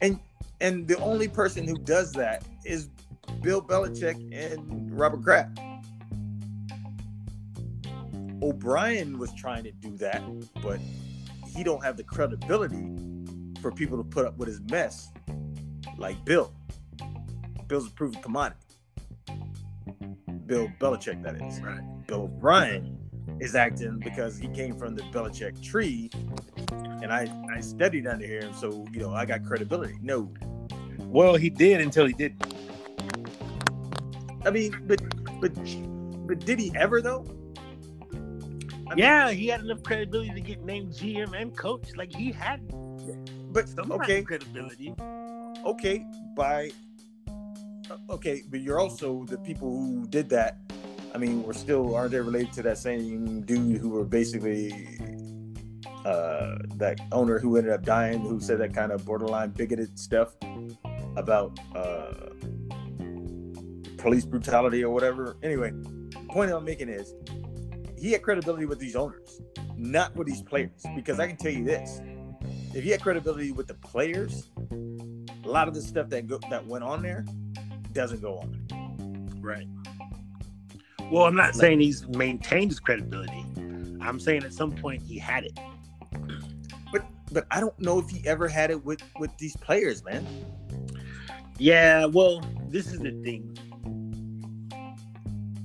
Speaker 1: and and the only person who does that is Bill Belichick and Robert Kraft. O'Brien was trying to do that, but he don't have the credibility for people to put up with his mess like Bill. Bill's a proven commodity. Bill Belichick, that is.
Speaker 2: Right.
Speaker 1: Bill O'Brien is acting because he came from the Belichick tree, and I I studied under him, so you know I got credibility. No,
Speaker 2: Well, he did until he didn't.
Speaker 1: I mean, but but but did he ever though? I mean,
Speaker 2: Yeah, he had enough credibility to get named GM and coach. Like he had
Speaker 1: but
Speaker 2: some
Speaker 1: okay,
Speaker 2: credibility.
Speaker 1: okay, by uh, okay, but you're also the people who did that. I mean, we're still aren't they related to that same dude who were basically uh, that owner who ended up dying, who said that kind of borderline bigoted stuff about uh, police brutality or whatever. Anyway, point I'm making is he had credibility with these owners, not with these players. Because I can tell you this: if he had credibility with the players, a lot of the stuff that go, that went on there doesn't go on.
Speaker 2: Right. Well, I'm not saying he's maintained his credibility. I'm saying at some point he had it. [clears throat]
Speaker 1: But but I don't know if he ever had it with with these players, man.
Speaker 2: Yeah, well, this is the thing.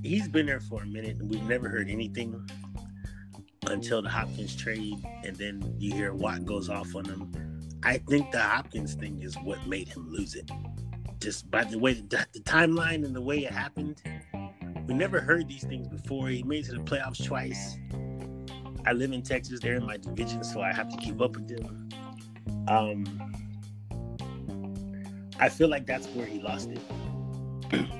Speaker 2: He's been there for a minute and we've never heard anything until the Hopkins trade, and then you hear Watt goes off on him. I think the Hopkins thing is what made him lose it. Just by the way, the, the timeline and the way it happened. We never heard these things before. He made it to the playoffs twice. I live in Texas. They're in my division, so I have to keep up with them. Um, I feel like that's where he lost it. [clears throat]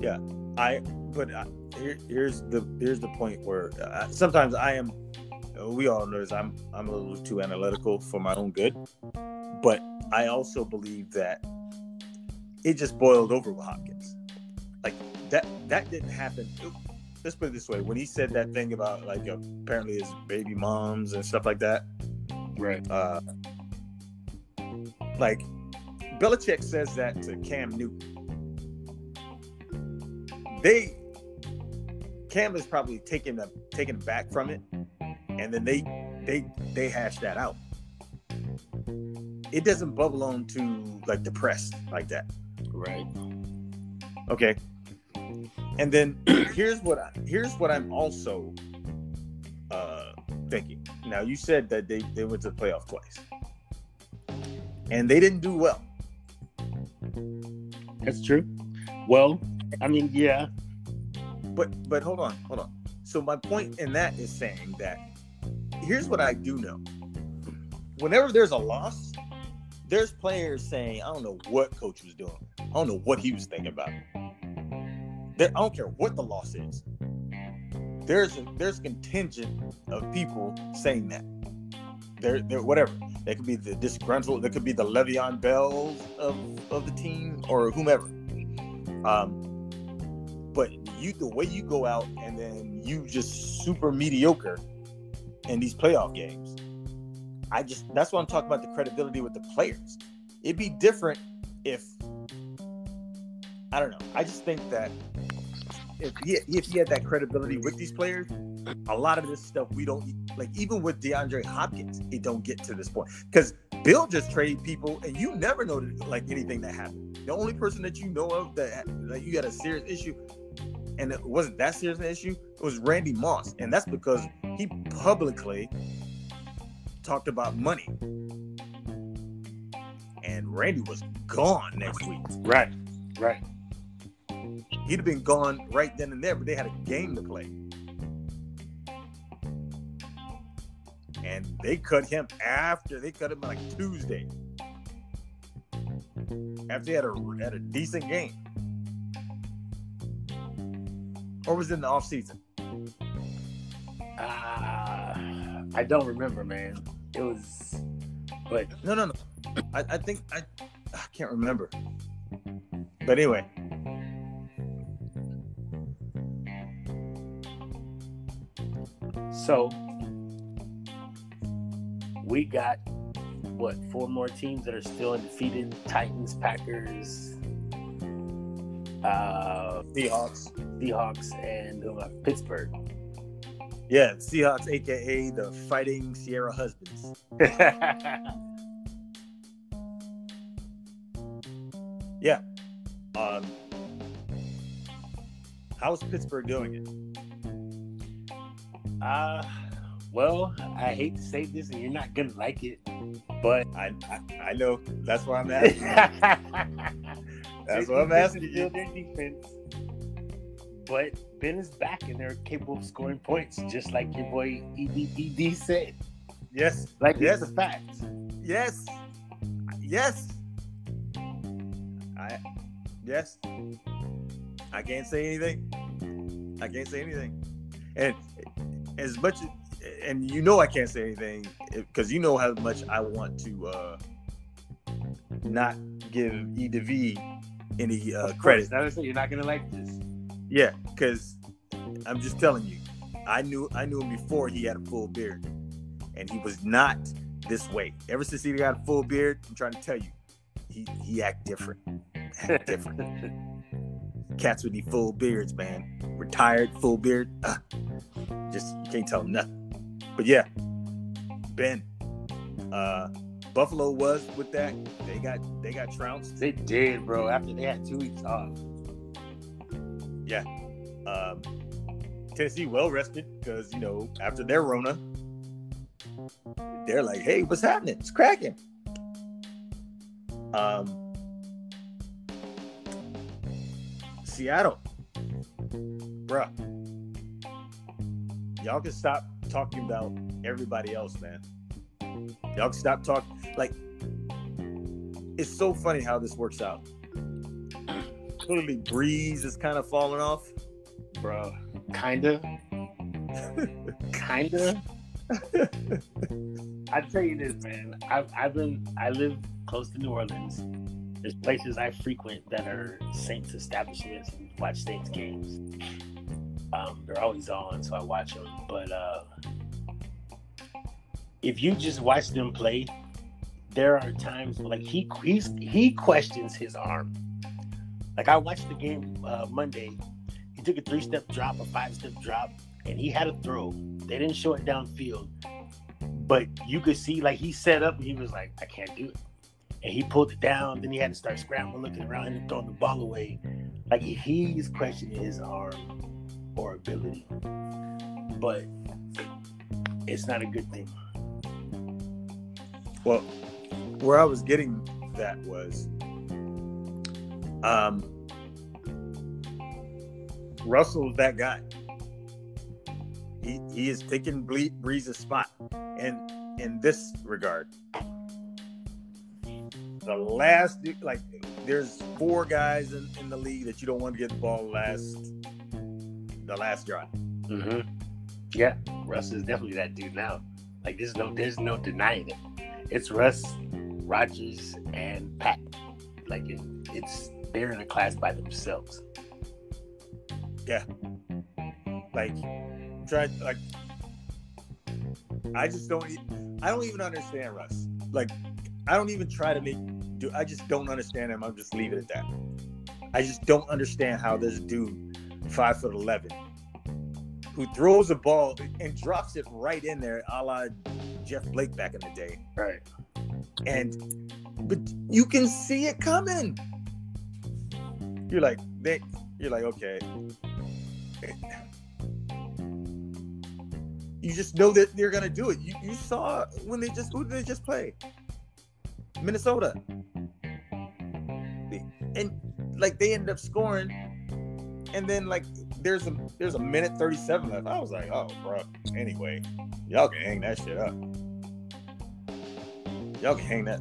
Speaker 1: Yeah, I but uh, here, here's the here's the point where uh, sometimes I am. We all know this. I'm I'm a little too analytical for my own good, but I also believe that it just boiled over with Hopkins. That that didn't happen. Let's put it this way: when he said that thing about like apparently his baby moms and stuff like that,
Speaker 2: Right.
Speaker 1: uh, like Belichick says that to Cam Newton. They Cam is probably taking the taken back from it, and then they they they hash that out. It doesn't bubble on to like the press like that.
Speaker 2: Right.
Speaker 1: Okay. And then here's what I, here's what I'm also uh, thinking. Now you said that they they went to the playoff twice, and they didn't do well.
Speaker 2: That's true. Well, I mean, yeah.
Speaker 1: But but hold on, hold on. So my point in that is saying that here's what I do know. Whenever there's a loss, there's players saying, I don't know what coach was doing. I don't know what he was thinking about. I don't care what the loss is. There's a, there's contingent of people saying that. There, there, whatever. That could be the disgruntled. That could be the Le'Veon Bells of of the team or whomever. Um, but you, the way you go out and then you just super mediocre in these playoff games. I just that's why I'm talking about the credibility with the players. It'd be different if I don't know. I just think that if he if he had that credibility with these players, a lot of this stuff we don't like. Even with DeAndre Hopkins, it don't get to this point because Bill just trade people, and you never know like anything that happened. The only person that you know of that like you had a serious issue, and it wasn't that serious an issue, it was Randy Moss, and that's because he publicly talked about money, and Randy was gone next week.
Speaker 2: Right, right
Speaker 1: he'd have been gone right then and there, but they had a game to play. And they cut him after they cut him like Tuesday. After he had a had a decent game. Or was it in the off season?
Speaker 2: Uh, I don't remember, man. It was but
Speaker 1: no no no. I, I think I I can't remember. But anyway,
Speaker 2: So we got what four more teams that are still undefeated: Titans, Packers, uh,
Speaker 1: Seahawks,
Speaker 2: Seahawks, and uh, Pittsburgh.
Speaker 1: Yeah, Seahawks, aka the Fighting Ciara Husbands. [laughs] yeah. Um, how's Pittsburgh doing it?
Speaker 2: Uh, well, I hate to say this, and you're not gonna like it, but
Speaker 1: I I, I know that's why I'm asking. [laughs] that's why I'm asking you.
Speaker 2: Their defense, but Ben is back, and they're capable of scoring points, just like your boy ED, said.
Speaker 1: Yes,
Speaker 2: like
Speaker 1: yes,
Speaker 2: a fact.
Speaker 1: Yes, yes. I yes. I can't say anything. I can't say anything. And as much and you know I can't say anything because you know how much I want to uh, not give E to V any uh, credit.
Speaker 2: You're not gonna like this.
Speaker 1: Yeah, because I'm just telling you, I knew I knew him before he had a full beard, and he was not this way. Ever since he got a full beard, I'm trying to tell you, he he act different. Act [laughs] different. Cats with the full beards, man. Retired full beard. Uh, just can't tell nothing. But yeah, Ben. Uh Buffalo was with that. They got they got trounced.
Speaker 2: They did, bro. After they had two weeks off.
Speaker 1: Yeah. Um, Tennessee well rested because you know after their Rona, they're like, "Hey, what's happening? It's cracking." Um, Seattle, bruh, y'all can stop talking about everybody else, man. Y'all can stop talking. Like, it's so funny how this works out. Clearly, Brees is kind of falling off,
Speaker 2: bro. Kinda, [laughs] kinda. I tell you this, man. I've I've been I live close to New Orleans. There's places I frequent that are Saints establishments and watch Saints games. Um, they're always on, so I watch them. But uh, if you just watch them play, there are times like he he's, he questions his arm. Like I watched the game uh, Monday, he took a three step drop, a five step drop, and he had a throw. They didn't show it downfield, but you could see like he set up and he was like, I can't do it. And he pulled it down. Then he had to start scrambling, looking around and throwing the ball away. Like he's questioning his arm or ability. But it's not a good thing.
Speaker 1: Well, where I was getting that was um Russell's that guy. He he is taking Brees's spot in in this regard. The last like there's four guys in, in the league that you don't want to get the ball last the last drive.
Speaker 2: Mm-hmm. Yeah, Russ is definitely that dude now. Like there's no there's no denying it. It's Russ, Rodgers, and Pat. Like it, it's they're in a class by themselves.
Speaker 1: Yeah. Like try like I just don't I don't even understand Russ. Like I don't even try to make I just don't understand him. I'm just leave it at that. I just don't understand how this dude, five foot eleven, who throws a ball and drops it right in there, a la Jeff Blake back in the day.
Speaker 2: Right.
Speaker 1: And but you can see it coming. You're like, they you're like, okay. You just know that they're gonna do it. You, you saw when they just who did they just play? Minnesota. Like they ended up scoring, and then like there's a there's a minute 37 left. I was like, oh bro. Anyway, y'all can hang that shit up. Y'all can hang that.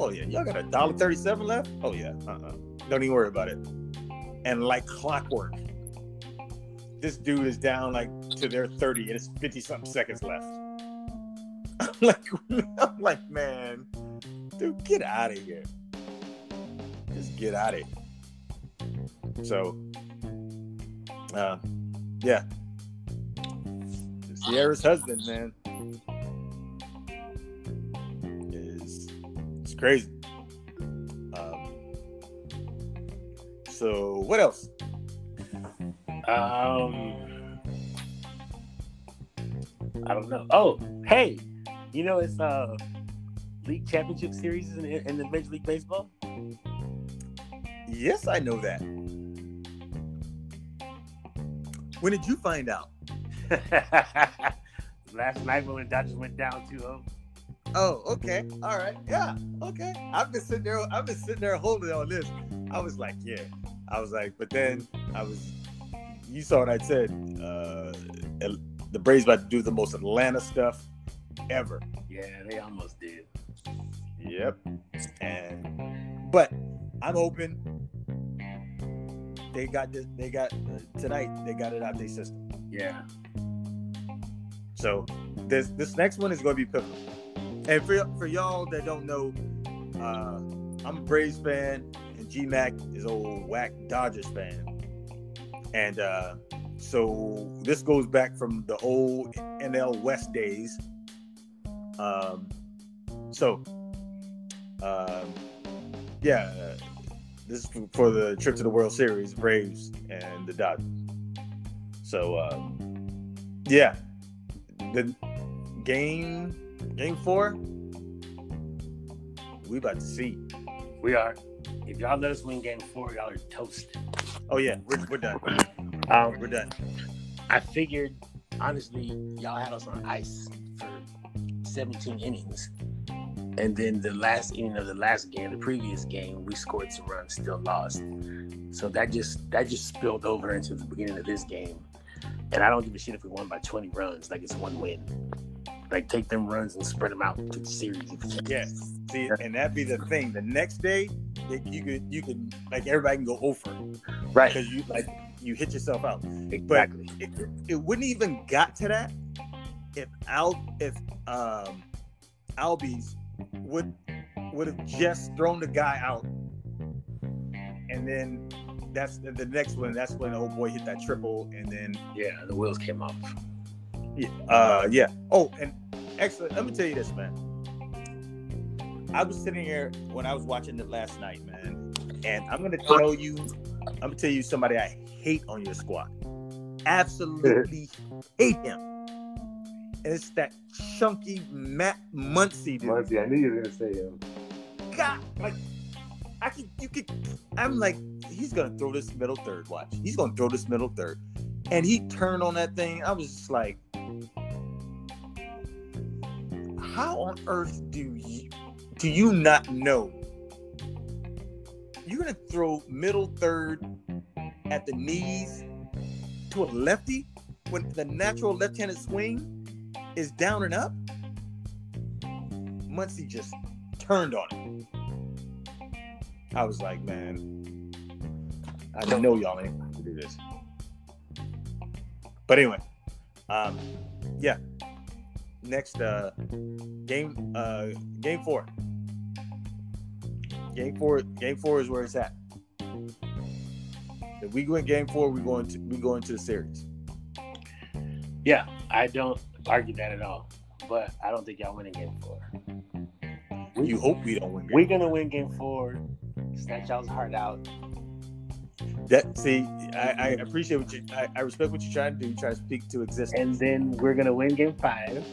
Speaker 1: Oh yeah, y'all got a dollar 37 left. Oh yeah, uh-uh. Don't even worry about it. And like clockwork, this dude is down like to their 30 and it's 50 something seconds left. I'm [laughs] like, [laughs] I'm like, man, dude, get out of here. Just get out of here. So, uh, yeah. Ciara's husband, man, is it's crazy. Um, so, what else?
Speaker 2: Um, I don't know. Oh, hey, you know it's uh league championship series in, in the Major League Baseball.
Speaker 1: Yes, I know that. When did you find out? [laughs]
Speaker 2: Last night when the Dodgers went down 2-0.
Speaker 1: Oh, okay. All right. Yeah. Okay. I've been sitting there. I've been sitting there holding on this. I was like, yeah. I was like, but then I was. You saw what I said. Uh, the Braves about to do the most Atlanta stuff ever.
Speaker 2: Yeah, they almost did.
Speaker 1: Yep. And but I'm open. They got this. They got uh, tonight. They got it out their system.
Speaker 2: Yeah.
Speaker 1: So this this next one is going to be pivotal. And for for y'all that don't know, uh, I'm a Braves fan, and G Mac is old whack Dodgers fan. And uh, so this goes back from the old NL West days. Um, so um, yeah, this is for the trip to the World Series, Braves and the Dodgers. So, um, yeah, the game, game four, we about to see.
Speaker 2: We are. If y'all let us win game four, y'all are toast.
Speaker 1: Oh yeah, we're, we're done. Um, we're done.
Speaker 2: I figured, honestly, y'all had us on ice for 17 innings and then the last inning of the last game, the previous game, we scored some runs, still lost. So that just that just spilled over into the beginning of this game. And I don't give a shit if we won by 20 runs, like it's one win. Like take them runs and spread them out to the series.
Speaker 1: Yes. See, and that'd be the thing. The next day, you could you could like everybody can go over,
Speaker 2: right?
Speaker 1: Because you like you hit yourself out.
Speaker 2: Exactly.
Speaker 1: But it, it wouldn't even got to that if Al if um Albies would would have just thrown the guy out, and then that's the, the next one. That's when the old boy hit that triple, and then
Speaker 2: yeah, the wheels came off.
Speaker 1: Yeah, uh, yeah. Oh, and excellent. Let me tell you this, man. I was sitting here when I was watching it last night, man, and I'm gonna tell you, I'm gonna tell you somebody I hate on your squad. Absolutely [laughs] hate him it's that chunky Matt Muncy dude.
Speaker 2: Muncy, I knew you were gonna say him.
Speaker 1: God, like I can, you could. I'm like, he's gonna throw this middle third. Watch, he's gonna throw this middle third, and he turned on that thing. I was just like, how on earth do you do you not know? You're gonna throw middle third at the knees to a lefty when the natural left-handed swing is down and up, Muncy just turned on it. I was like, man, I know y'all ain't going to do this. But anyway, um, yeah. Next uh, game, uh, game four. Game four, game four is where it's at. If we win game four, we go into we go into the series.
Speaker 2: Yeah, I don't argue that at all. But I don't think y'all winning game four.
Speaker 1: You hope we don't win.
Speaker 2: We're gonna win game four. Snatch y'all's heart out.
Speaker 1: That see, I, I appreciate what you. I, I respect what you're trying to do. You try to speak to existence.
Speaker 2: And then we're gonna win game five.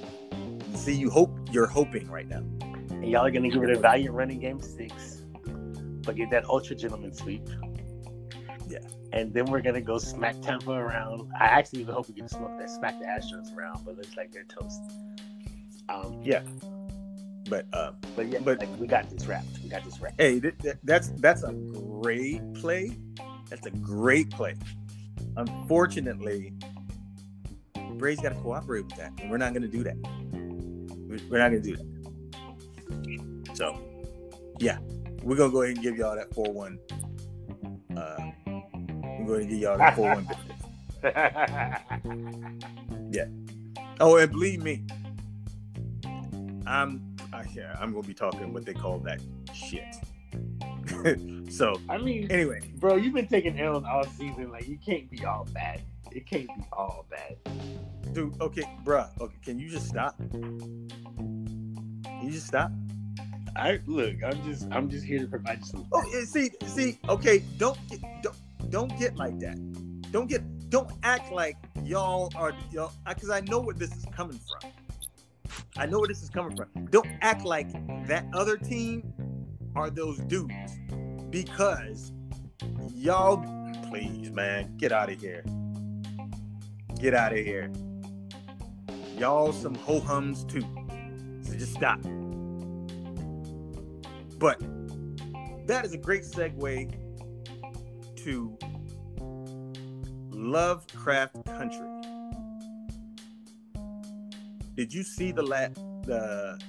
Speaker 1: See, you hope you're hoping right now.
Speaker 2: And y'all are gonna give it a valiant run in game six. But get that ultra gentleman sweep.
Speaker 1: Yeah.
Speaker 2: And then we're gonna go smack Tampa around. I actually even hope we get to smoke that smack the Astros around, but looks like they're toast. Um,
Speaker 1: Yeah. But uh,
Speaker 2: but yeah,
Speaker 1: But-
Speaker 2: like we got this wrapped. We got this wrapped.
Speaker 1: hey, th- th- that's that's a great play. That's a great play. Unfortunately, Braves got to cooperate with that, and we're not going to do that. We- We're not going to do that. So, yeah, we're gonna go ahead and give y'all that four one. Uh, we're going to give y'all that four one. [laughs] Yeah. Oh, and believe me, I'm I, yeah, I'm gonna be talking what they call that shit. [laughs] so
Speaker 2: I mean,
Speaker 1: anyway,
Speaker 2: bro, you've been taking L's all season. Like you can't be all bad. It can't be all bad.
Speaker 1: dude, okay, bruh, okay, can you just stop? Can you just stop?
Speaker 2: I look. I'm just. I'm just here to provide you some.
Speaker 1: Oh, yeah, see, see, okay, don't get, don't, don't get like that. Don't get, don't act like y'all are, y'all, because I know where this is coming from. I know where this is coming from. Don't act like that other team are those dudes, because y'all, please, man, get out of here. Get out of here. Y'all some ho hums too. So just stop. But that is a great segue to Lovecraft Country. Did you see the la- the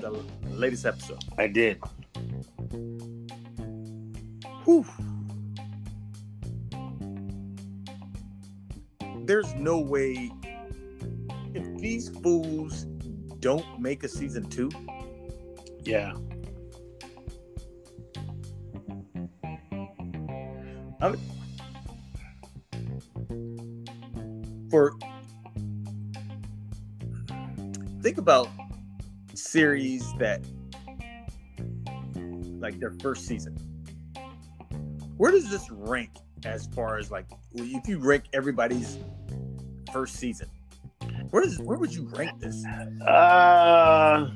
Speaker 1: the latest episode?
Speaker 2: I did.
Speaker 1: Whew. There's no way if these fools don't make a season two,
Speaker 2: Yeah.
Speaker 1: Series that like their first season where does this rank as far as like if you rank everybody's first season where does where would you rank this
Speaker 2: Uh.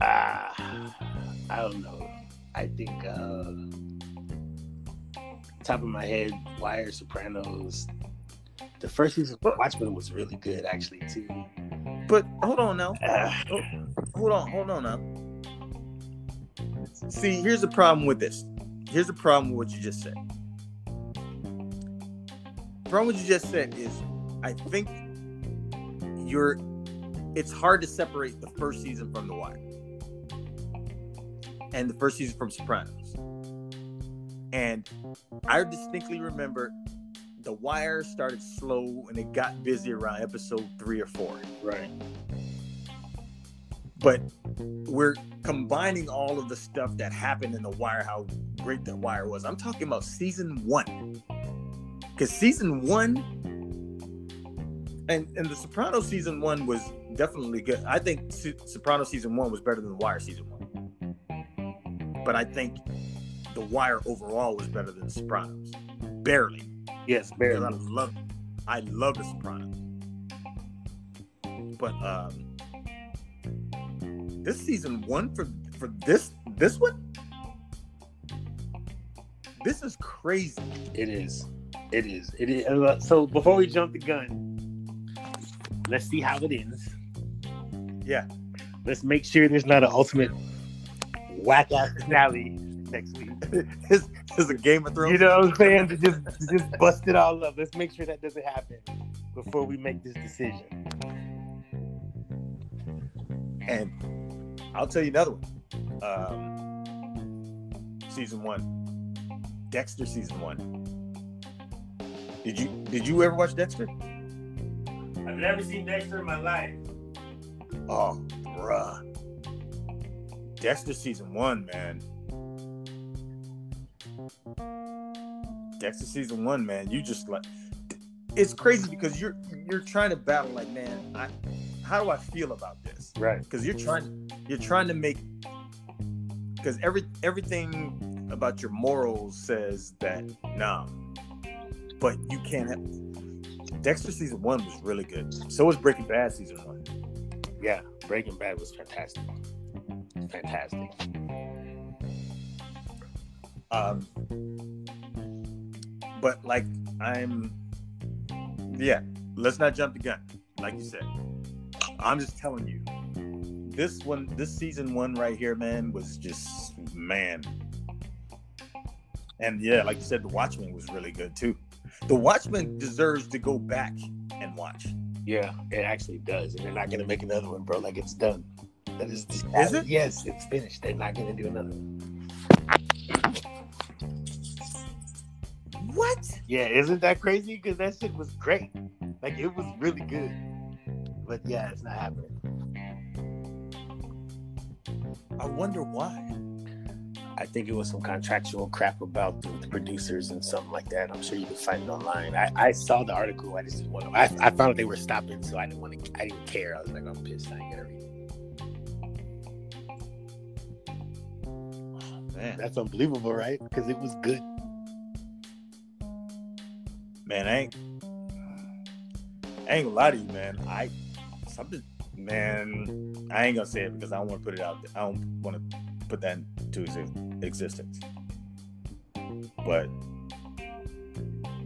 Speaker 2: Ah. I don't know. I think. uh Top of my head, Wire, Sopranos. The first season of Watchmen was really good, actually, too.
Speaker 1: But hold on now. [sighs] Hold on hold on now. See here's the problem with this. Here's the problem with what you just said. The problem what you just said is i think you're it's hard to separate the first season from the wire and the first season from sopranos. And i distinctly remember the wire started slow and it got busy around episode three or four.
Speaker 2: Right.
Speaker 1: but we're combining all of the stuff that happened in the wire how great the wire was. I'm talking about season one. Because season one and and the soprano season one was definitely good. I think soprano season one was better than the wire season one. But i think the wire overall was better than the sopranos. Barely
Speaker 2: Yes,
Speaker 1: because I love I love the Sopranos. But um this season one for for this this one this is crazy.
Speaker 2: It is. It is. It is. Uh, So before we jump the gun, let's see how it ends.
Speaker 1: Yeah.
Speaker 2: Let's make sure there's not an ultimate whack ass finale next week. [laughs]
Speaker 1: is a Game of Thrones.
Speaker 2: You know what I'm saying? To just to just bust it all up. Let's make sure that doesn't happen before we make this decision.
Speaker 1: and I'll tell you another one. um, season one, Dexter season one. Did you did you ever watch Dexter?
Speaker 2: I've never seen Dexter in my life.
Speaker 1: Oh, bruh. Dexter season one, man. Dexter season one, man. You just like it's crazy because you're you're trying to battle like, man, I how do I feel about this?
Speaker 2: Right.
Speaker 1: Because you're trying you're trying to make because every everything about your morals says that nah. But you can't have Dexter season one was really good. So was Breaking Bad season one.
Speaker 2: Yeah, Breaking Bad was fantastic. Fantastic.
Speaker 1: Um, but like I'm, yeah. Let's not jump the gun, like you said. I'm just telling you, this one, this season one right here, man, was just man. And yeah, like you said, the Watchmen was really good too. The Watchmen deserves to go back and watch.
Speaker 2: Yeah, it actually does, and they're not gonna make another one, bro. Like it's done. That is,
Speaker 1: Is it?
Speaker 2: Yes, it's finished. They're not gonna do another one. Yeah, isn't that crazy? Because that shit was great. Like it was really good. But yeah, it's not happening.
Speaker 1: I wonder why.
Speaker 2: I think it was some contractual crap about the, the producers and something like that. I'm sure you can find it online. I, I saw the article. I just didn't want to. I, I found out they were stopping, so I didn't want to. I didn't care. I was like, I'm pissed. I ain't gonna read it.
Speaker 1: Oh, man,
Speaker 2: That's unbelievable, right? Because it was good.
Speaker 1: Man, I ain't, I ain't gonna lie to you, man. I something, man. I ain't gonna say it because I don't want to put it out. There. I don't want to put that into existence. But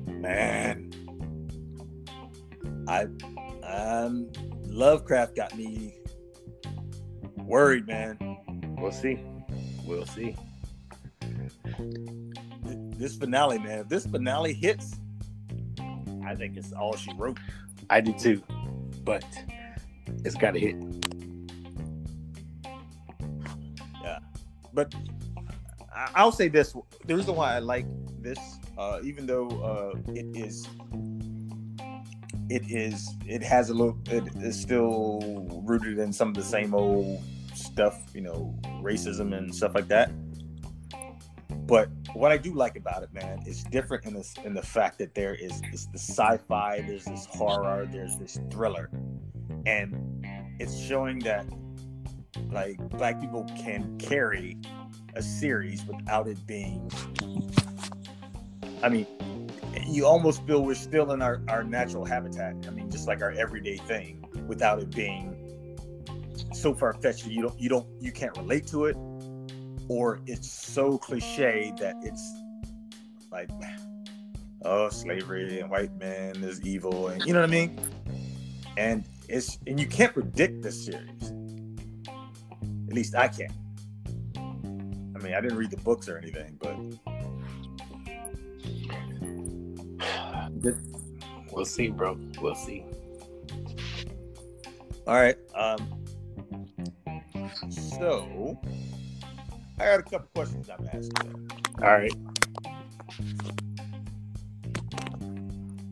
Speaker 1: man, I, um, Lovecraft got me worried, man.
Speaker 2: We'll see. We'll see.
Speaker 1: This finale, man. If this finale hits, I think it's all she wrote.
Speaker 2: I do too, but it's got to hit.
Speaker 1: Yeah, but I'll say this: the reason why I like this, uh, even though uh, it is, it is, it has a little, it is still rooted in some of the same old stuff, you know, racism and stuff like that. But what I do like about it, man, is different in this in the fact that there is it's the sci-fi, there's this horror, there's this thriller, and it's showing that like black people can carry a series without it being i mean you almost feel we're still in our, our natural habitat. I mean just like our everyday thing without it being so far-fetched that you don't you don't you can't relate to it or it's so cliche that it's like oh slavery and white men is evil and you know what i mean and it's and you can't predict this series at least I can't. I mean, I didn't read the books or anything, but
Speaker 2: We'll see, bro. We'll see.
Speaker 1: all right. Um, so I got a couple questions I'm asking,
Speaker 2: All right.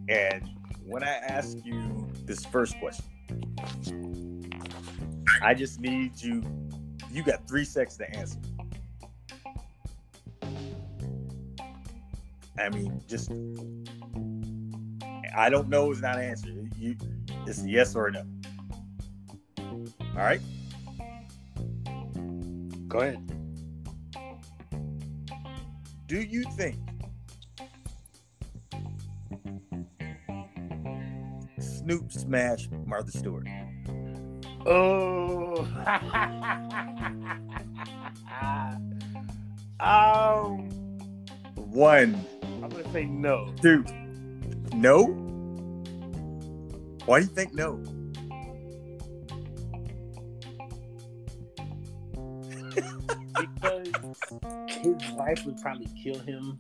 Speaker 1: and when I ask you this first question, I just need you. You got three seconds to answer. I mean, just I don't know is not an answer. You, it's a yes or a no. All right.
Speaker 2: Go ahead.
Speaker 1: Do you think Snoop smashed Martha Stewart?
Speaker 2: Oh. [laughs] um,
Speaker 1: One,
Speaker 2: I'm gonna say no.
Speaker 1: two, no. Why do you think no?
Speaker 2: His wife would probably kill him.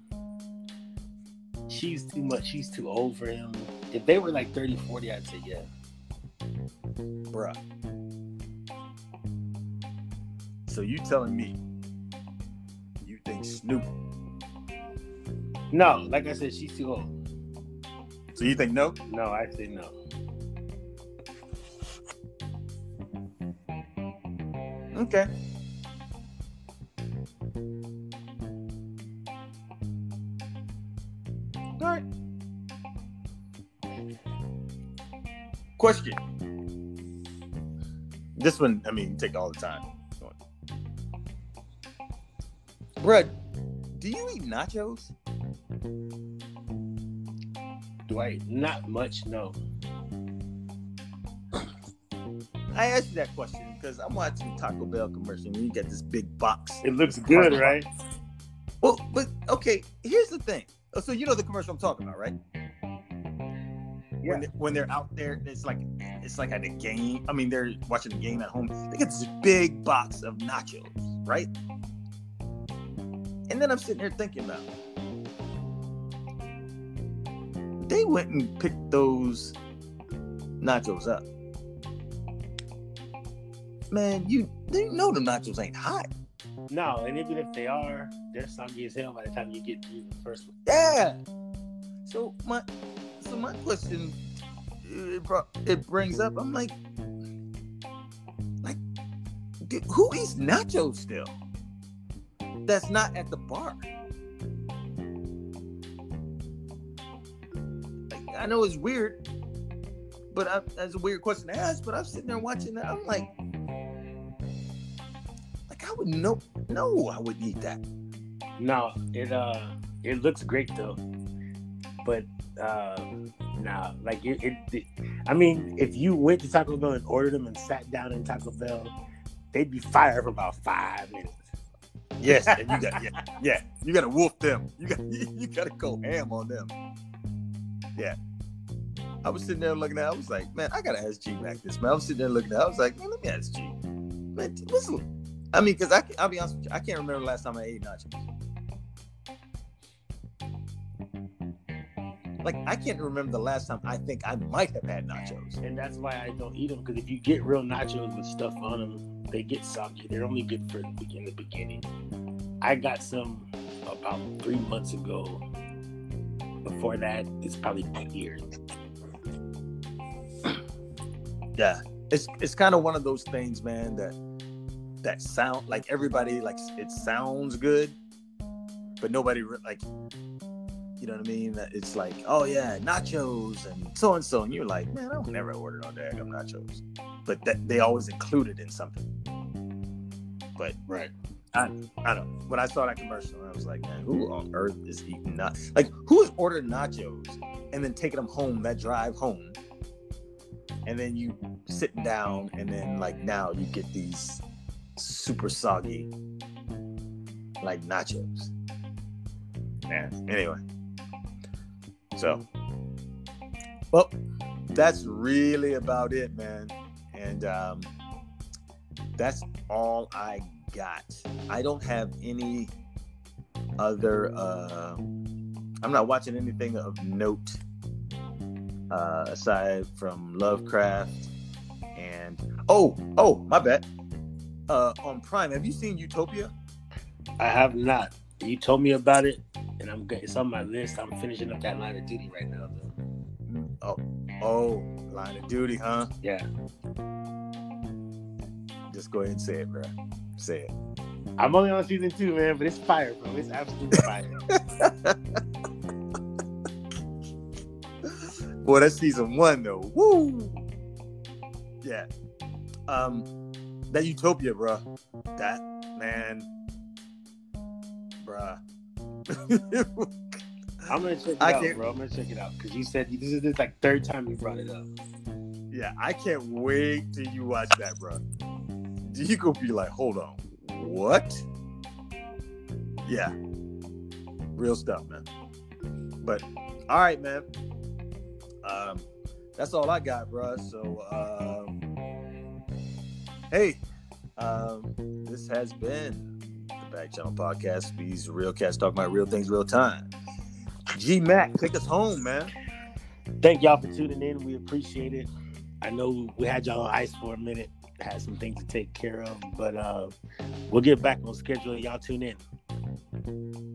Speaker 2: She's too much. She's too old for him. If they were like 30, 40, I'd say yeah.
Speaker 1: Bruh. So you telling me you think Snoop.
Speaker 2: No, like I said, she's too old.
Speaker 1: So you think no?
Speaker 2: No, I say no.
Speaker 1: Okay. Question. This one, I mean, take all the time. Bruh, do you eat nachos?
Speaker 2: Do I? Not much, no.
Speaker 1: I asked you that question because I'm watching Taco Bell commercial and you get this big box.
Speaker 2: It looks good, right?
Speaker 1: Well, but okay, here's the thing. Oh, So you know the commercial I'm talking about, right?
Speaker 2: Yeah.
Speaker 1: When, they, when they're out there, it's like it's like at a game. I mean, they're watching the game at home. They get this big box of nachos, right? And then I'm sitting here thinking about they went and picked those nachos up. Man, you you know the nachos ain't hot.
Speaker 2: No, and even if they are, they're soggy as hell by the time you get through the first one.
Speaker 1: Yeah. So my so my question it, it brings up. I'm like, like, who eats nachos still? That's not at the bar. Like, I know it's weird, but I, that's a weird question to ask. But I'm sitting there watching that. I'm like, like I would no, No, I wouldn't eat that.
Speaker 2: No, it uh, it looks great though, but uh, nah, like it, it, it. I mean, if you went to Taco Bell and ordered them and sat down in Taco Bell, they'd be fired for about five minutes.
Speaker 1: Yes, and you got yeah, yeah, you got to wolf them. You got [laughs] you got to go ham on them. Yeah, I was sitting there looking at. I was like, man, I gotta ask G Mac this. Man, I was sitting there looking at. I was like, man, let me ask G. Man, the- I mean, because I I'll be honest with you, I can't remember the last time I ate nachos. Like I can't remember the last time I think I might have had nachos.
Speaker 2: And that's why I don't eat them because if you get real nachos with stuff on them, they get soggy. They're only good for in the beginning. I got some about three months ago. Before that, it's probably two years. [clears throat]
Speaker 1: Yeah, it's it's kind of one of those things, man. That that sound like everybody like it sounds good, but nobody like. You know what I mean? It's like, oh yeah, nachos and so and so, and you're like, man, I don't never order no daggum nachos, but that they always included in something. But
Speaker 2: Right.
Speaker 1: I, I don't. know. When I saw that commercial, I was like, man, who on earth is eating not like who is ordering nachos and then taking them home that drive home, and then you sitting down and then like now you get these super soggy like nachos. Yeah. Anyway, so well, that's really about it, man, and um, that's all I got. I don't have any other. Uh, I'm not watching anything of note uh, aside from Lovecraft and oh oh my bad. Uh, on Prime, have you seen Utopia?
Speaker 2: I have not. You told me about it, and I'm good. It's on my list. I'm finishing up that line of duty right now, though.
Speaker 1: Oh oh, Line of Duty, huh?
Speaker 2: Yeah.
Speaker 1: Just go ahead and say it, bro. Say it.
Speaker 2: I'm only on season two, man, but it's fire, bro. It's absolutely fire. [laughs]
Speaker 1: Boy, that's season one though. Woo! Yeah. Um, that Utopia, bro. That man, bruh. [laughs]
Speaker 2: I'm gonna check it
Speaker 1: I
Speaker 2: out,
Speaker 1: can't-
Speaker 2: bro. I'm gonna check it out because you said this is this like third time you brought it up.
Speaker 1: yeah, I can't wait till you watch that, bro. You gonna be like, hold on, what? Yeah, real stuff, man. But all right, man. Um, that's all I got, bro. So, um, hey, um, this has been the Back Channel Podcast. These real cats talking about real things, real time. G Mac, take us home, man.
Speaker 2: Thank y'all for tuning in. We appreciate it. I know we had y'all on ice for a minute, had some things to take care of, but uh, we'll get back on schedule. Y'all tune in.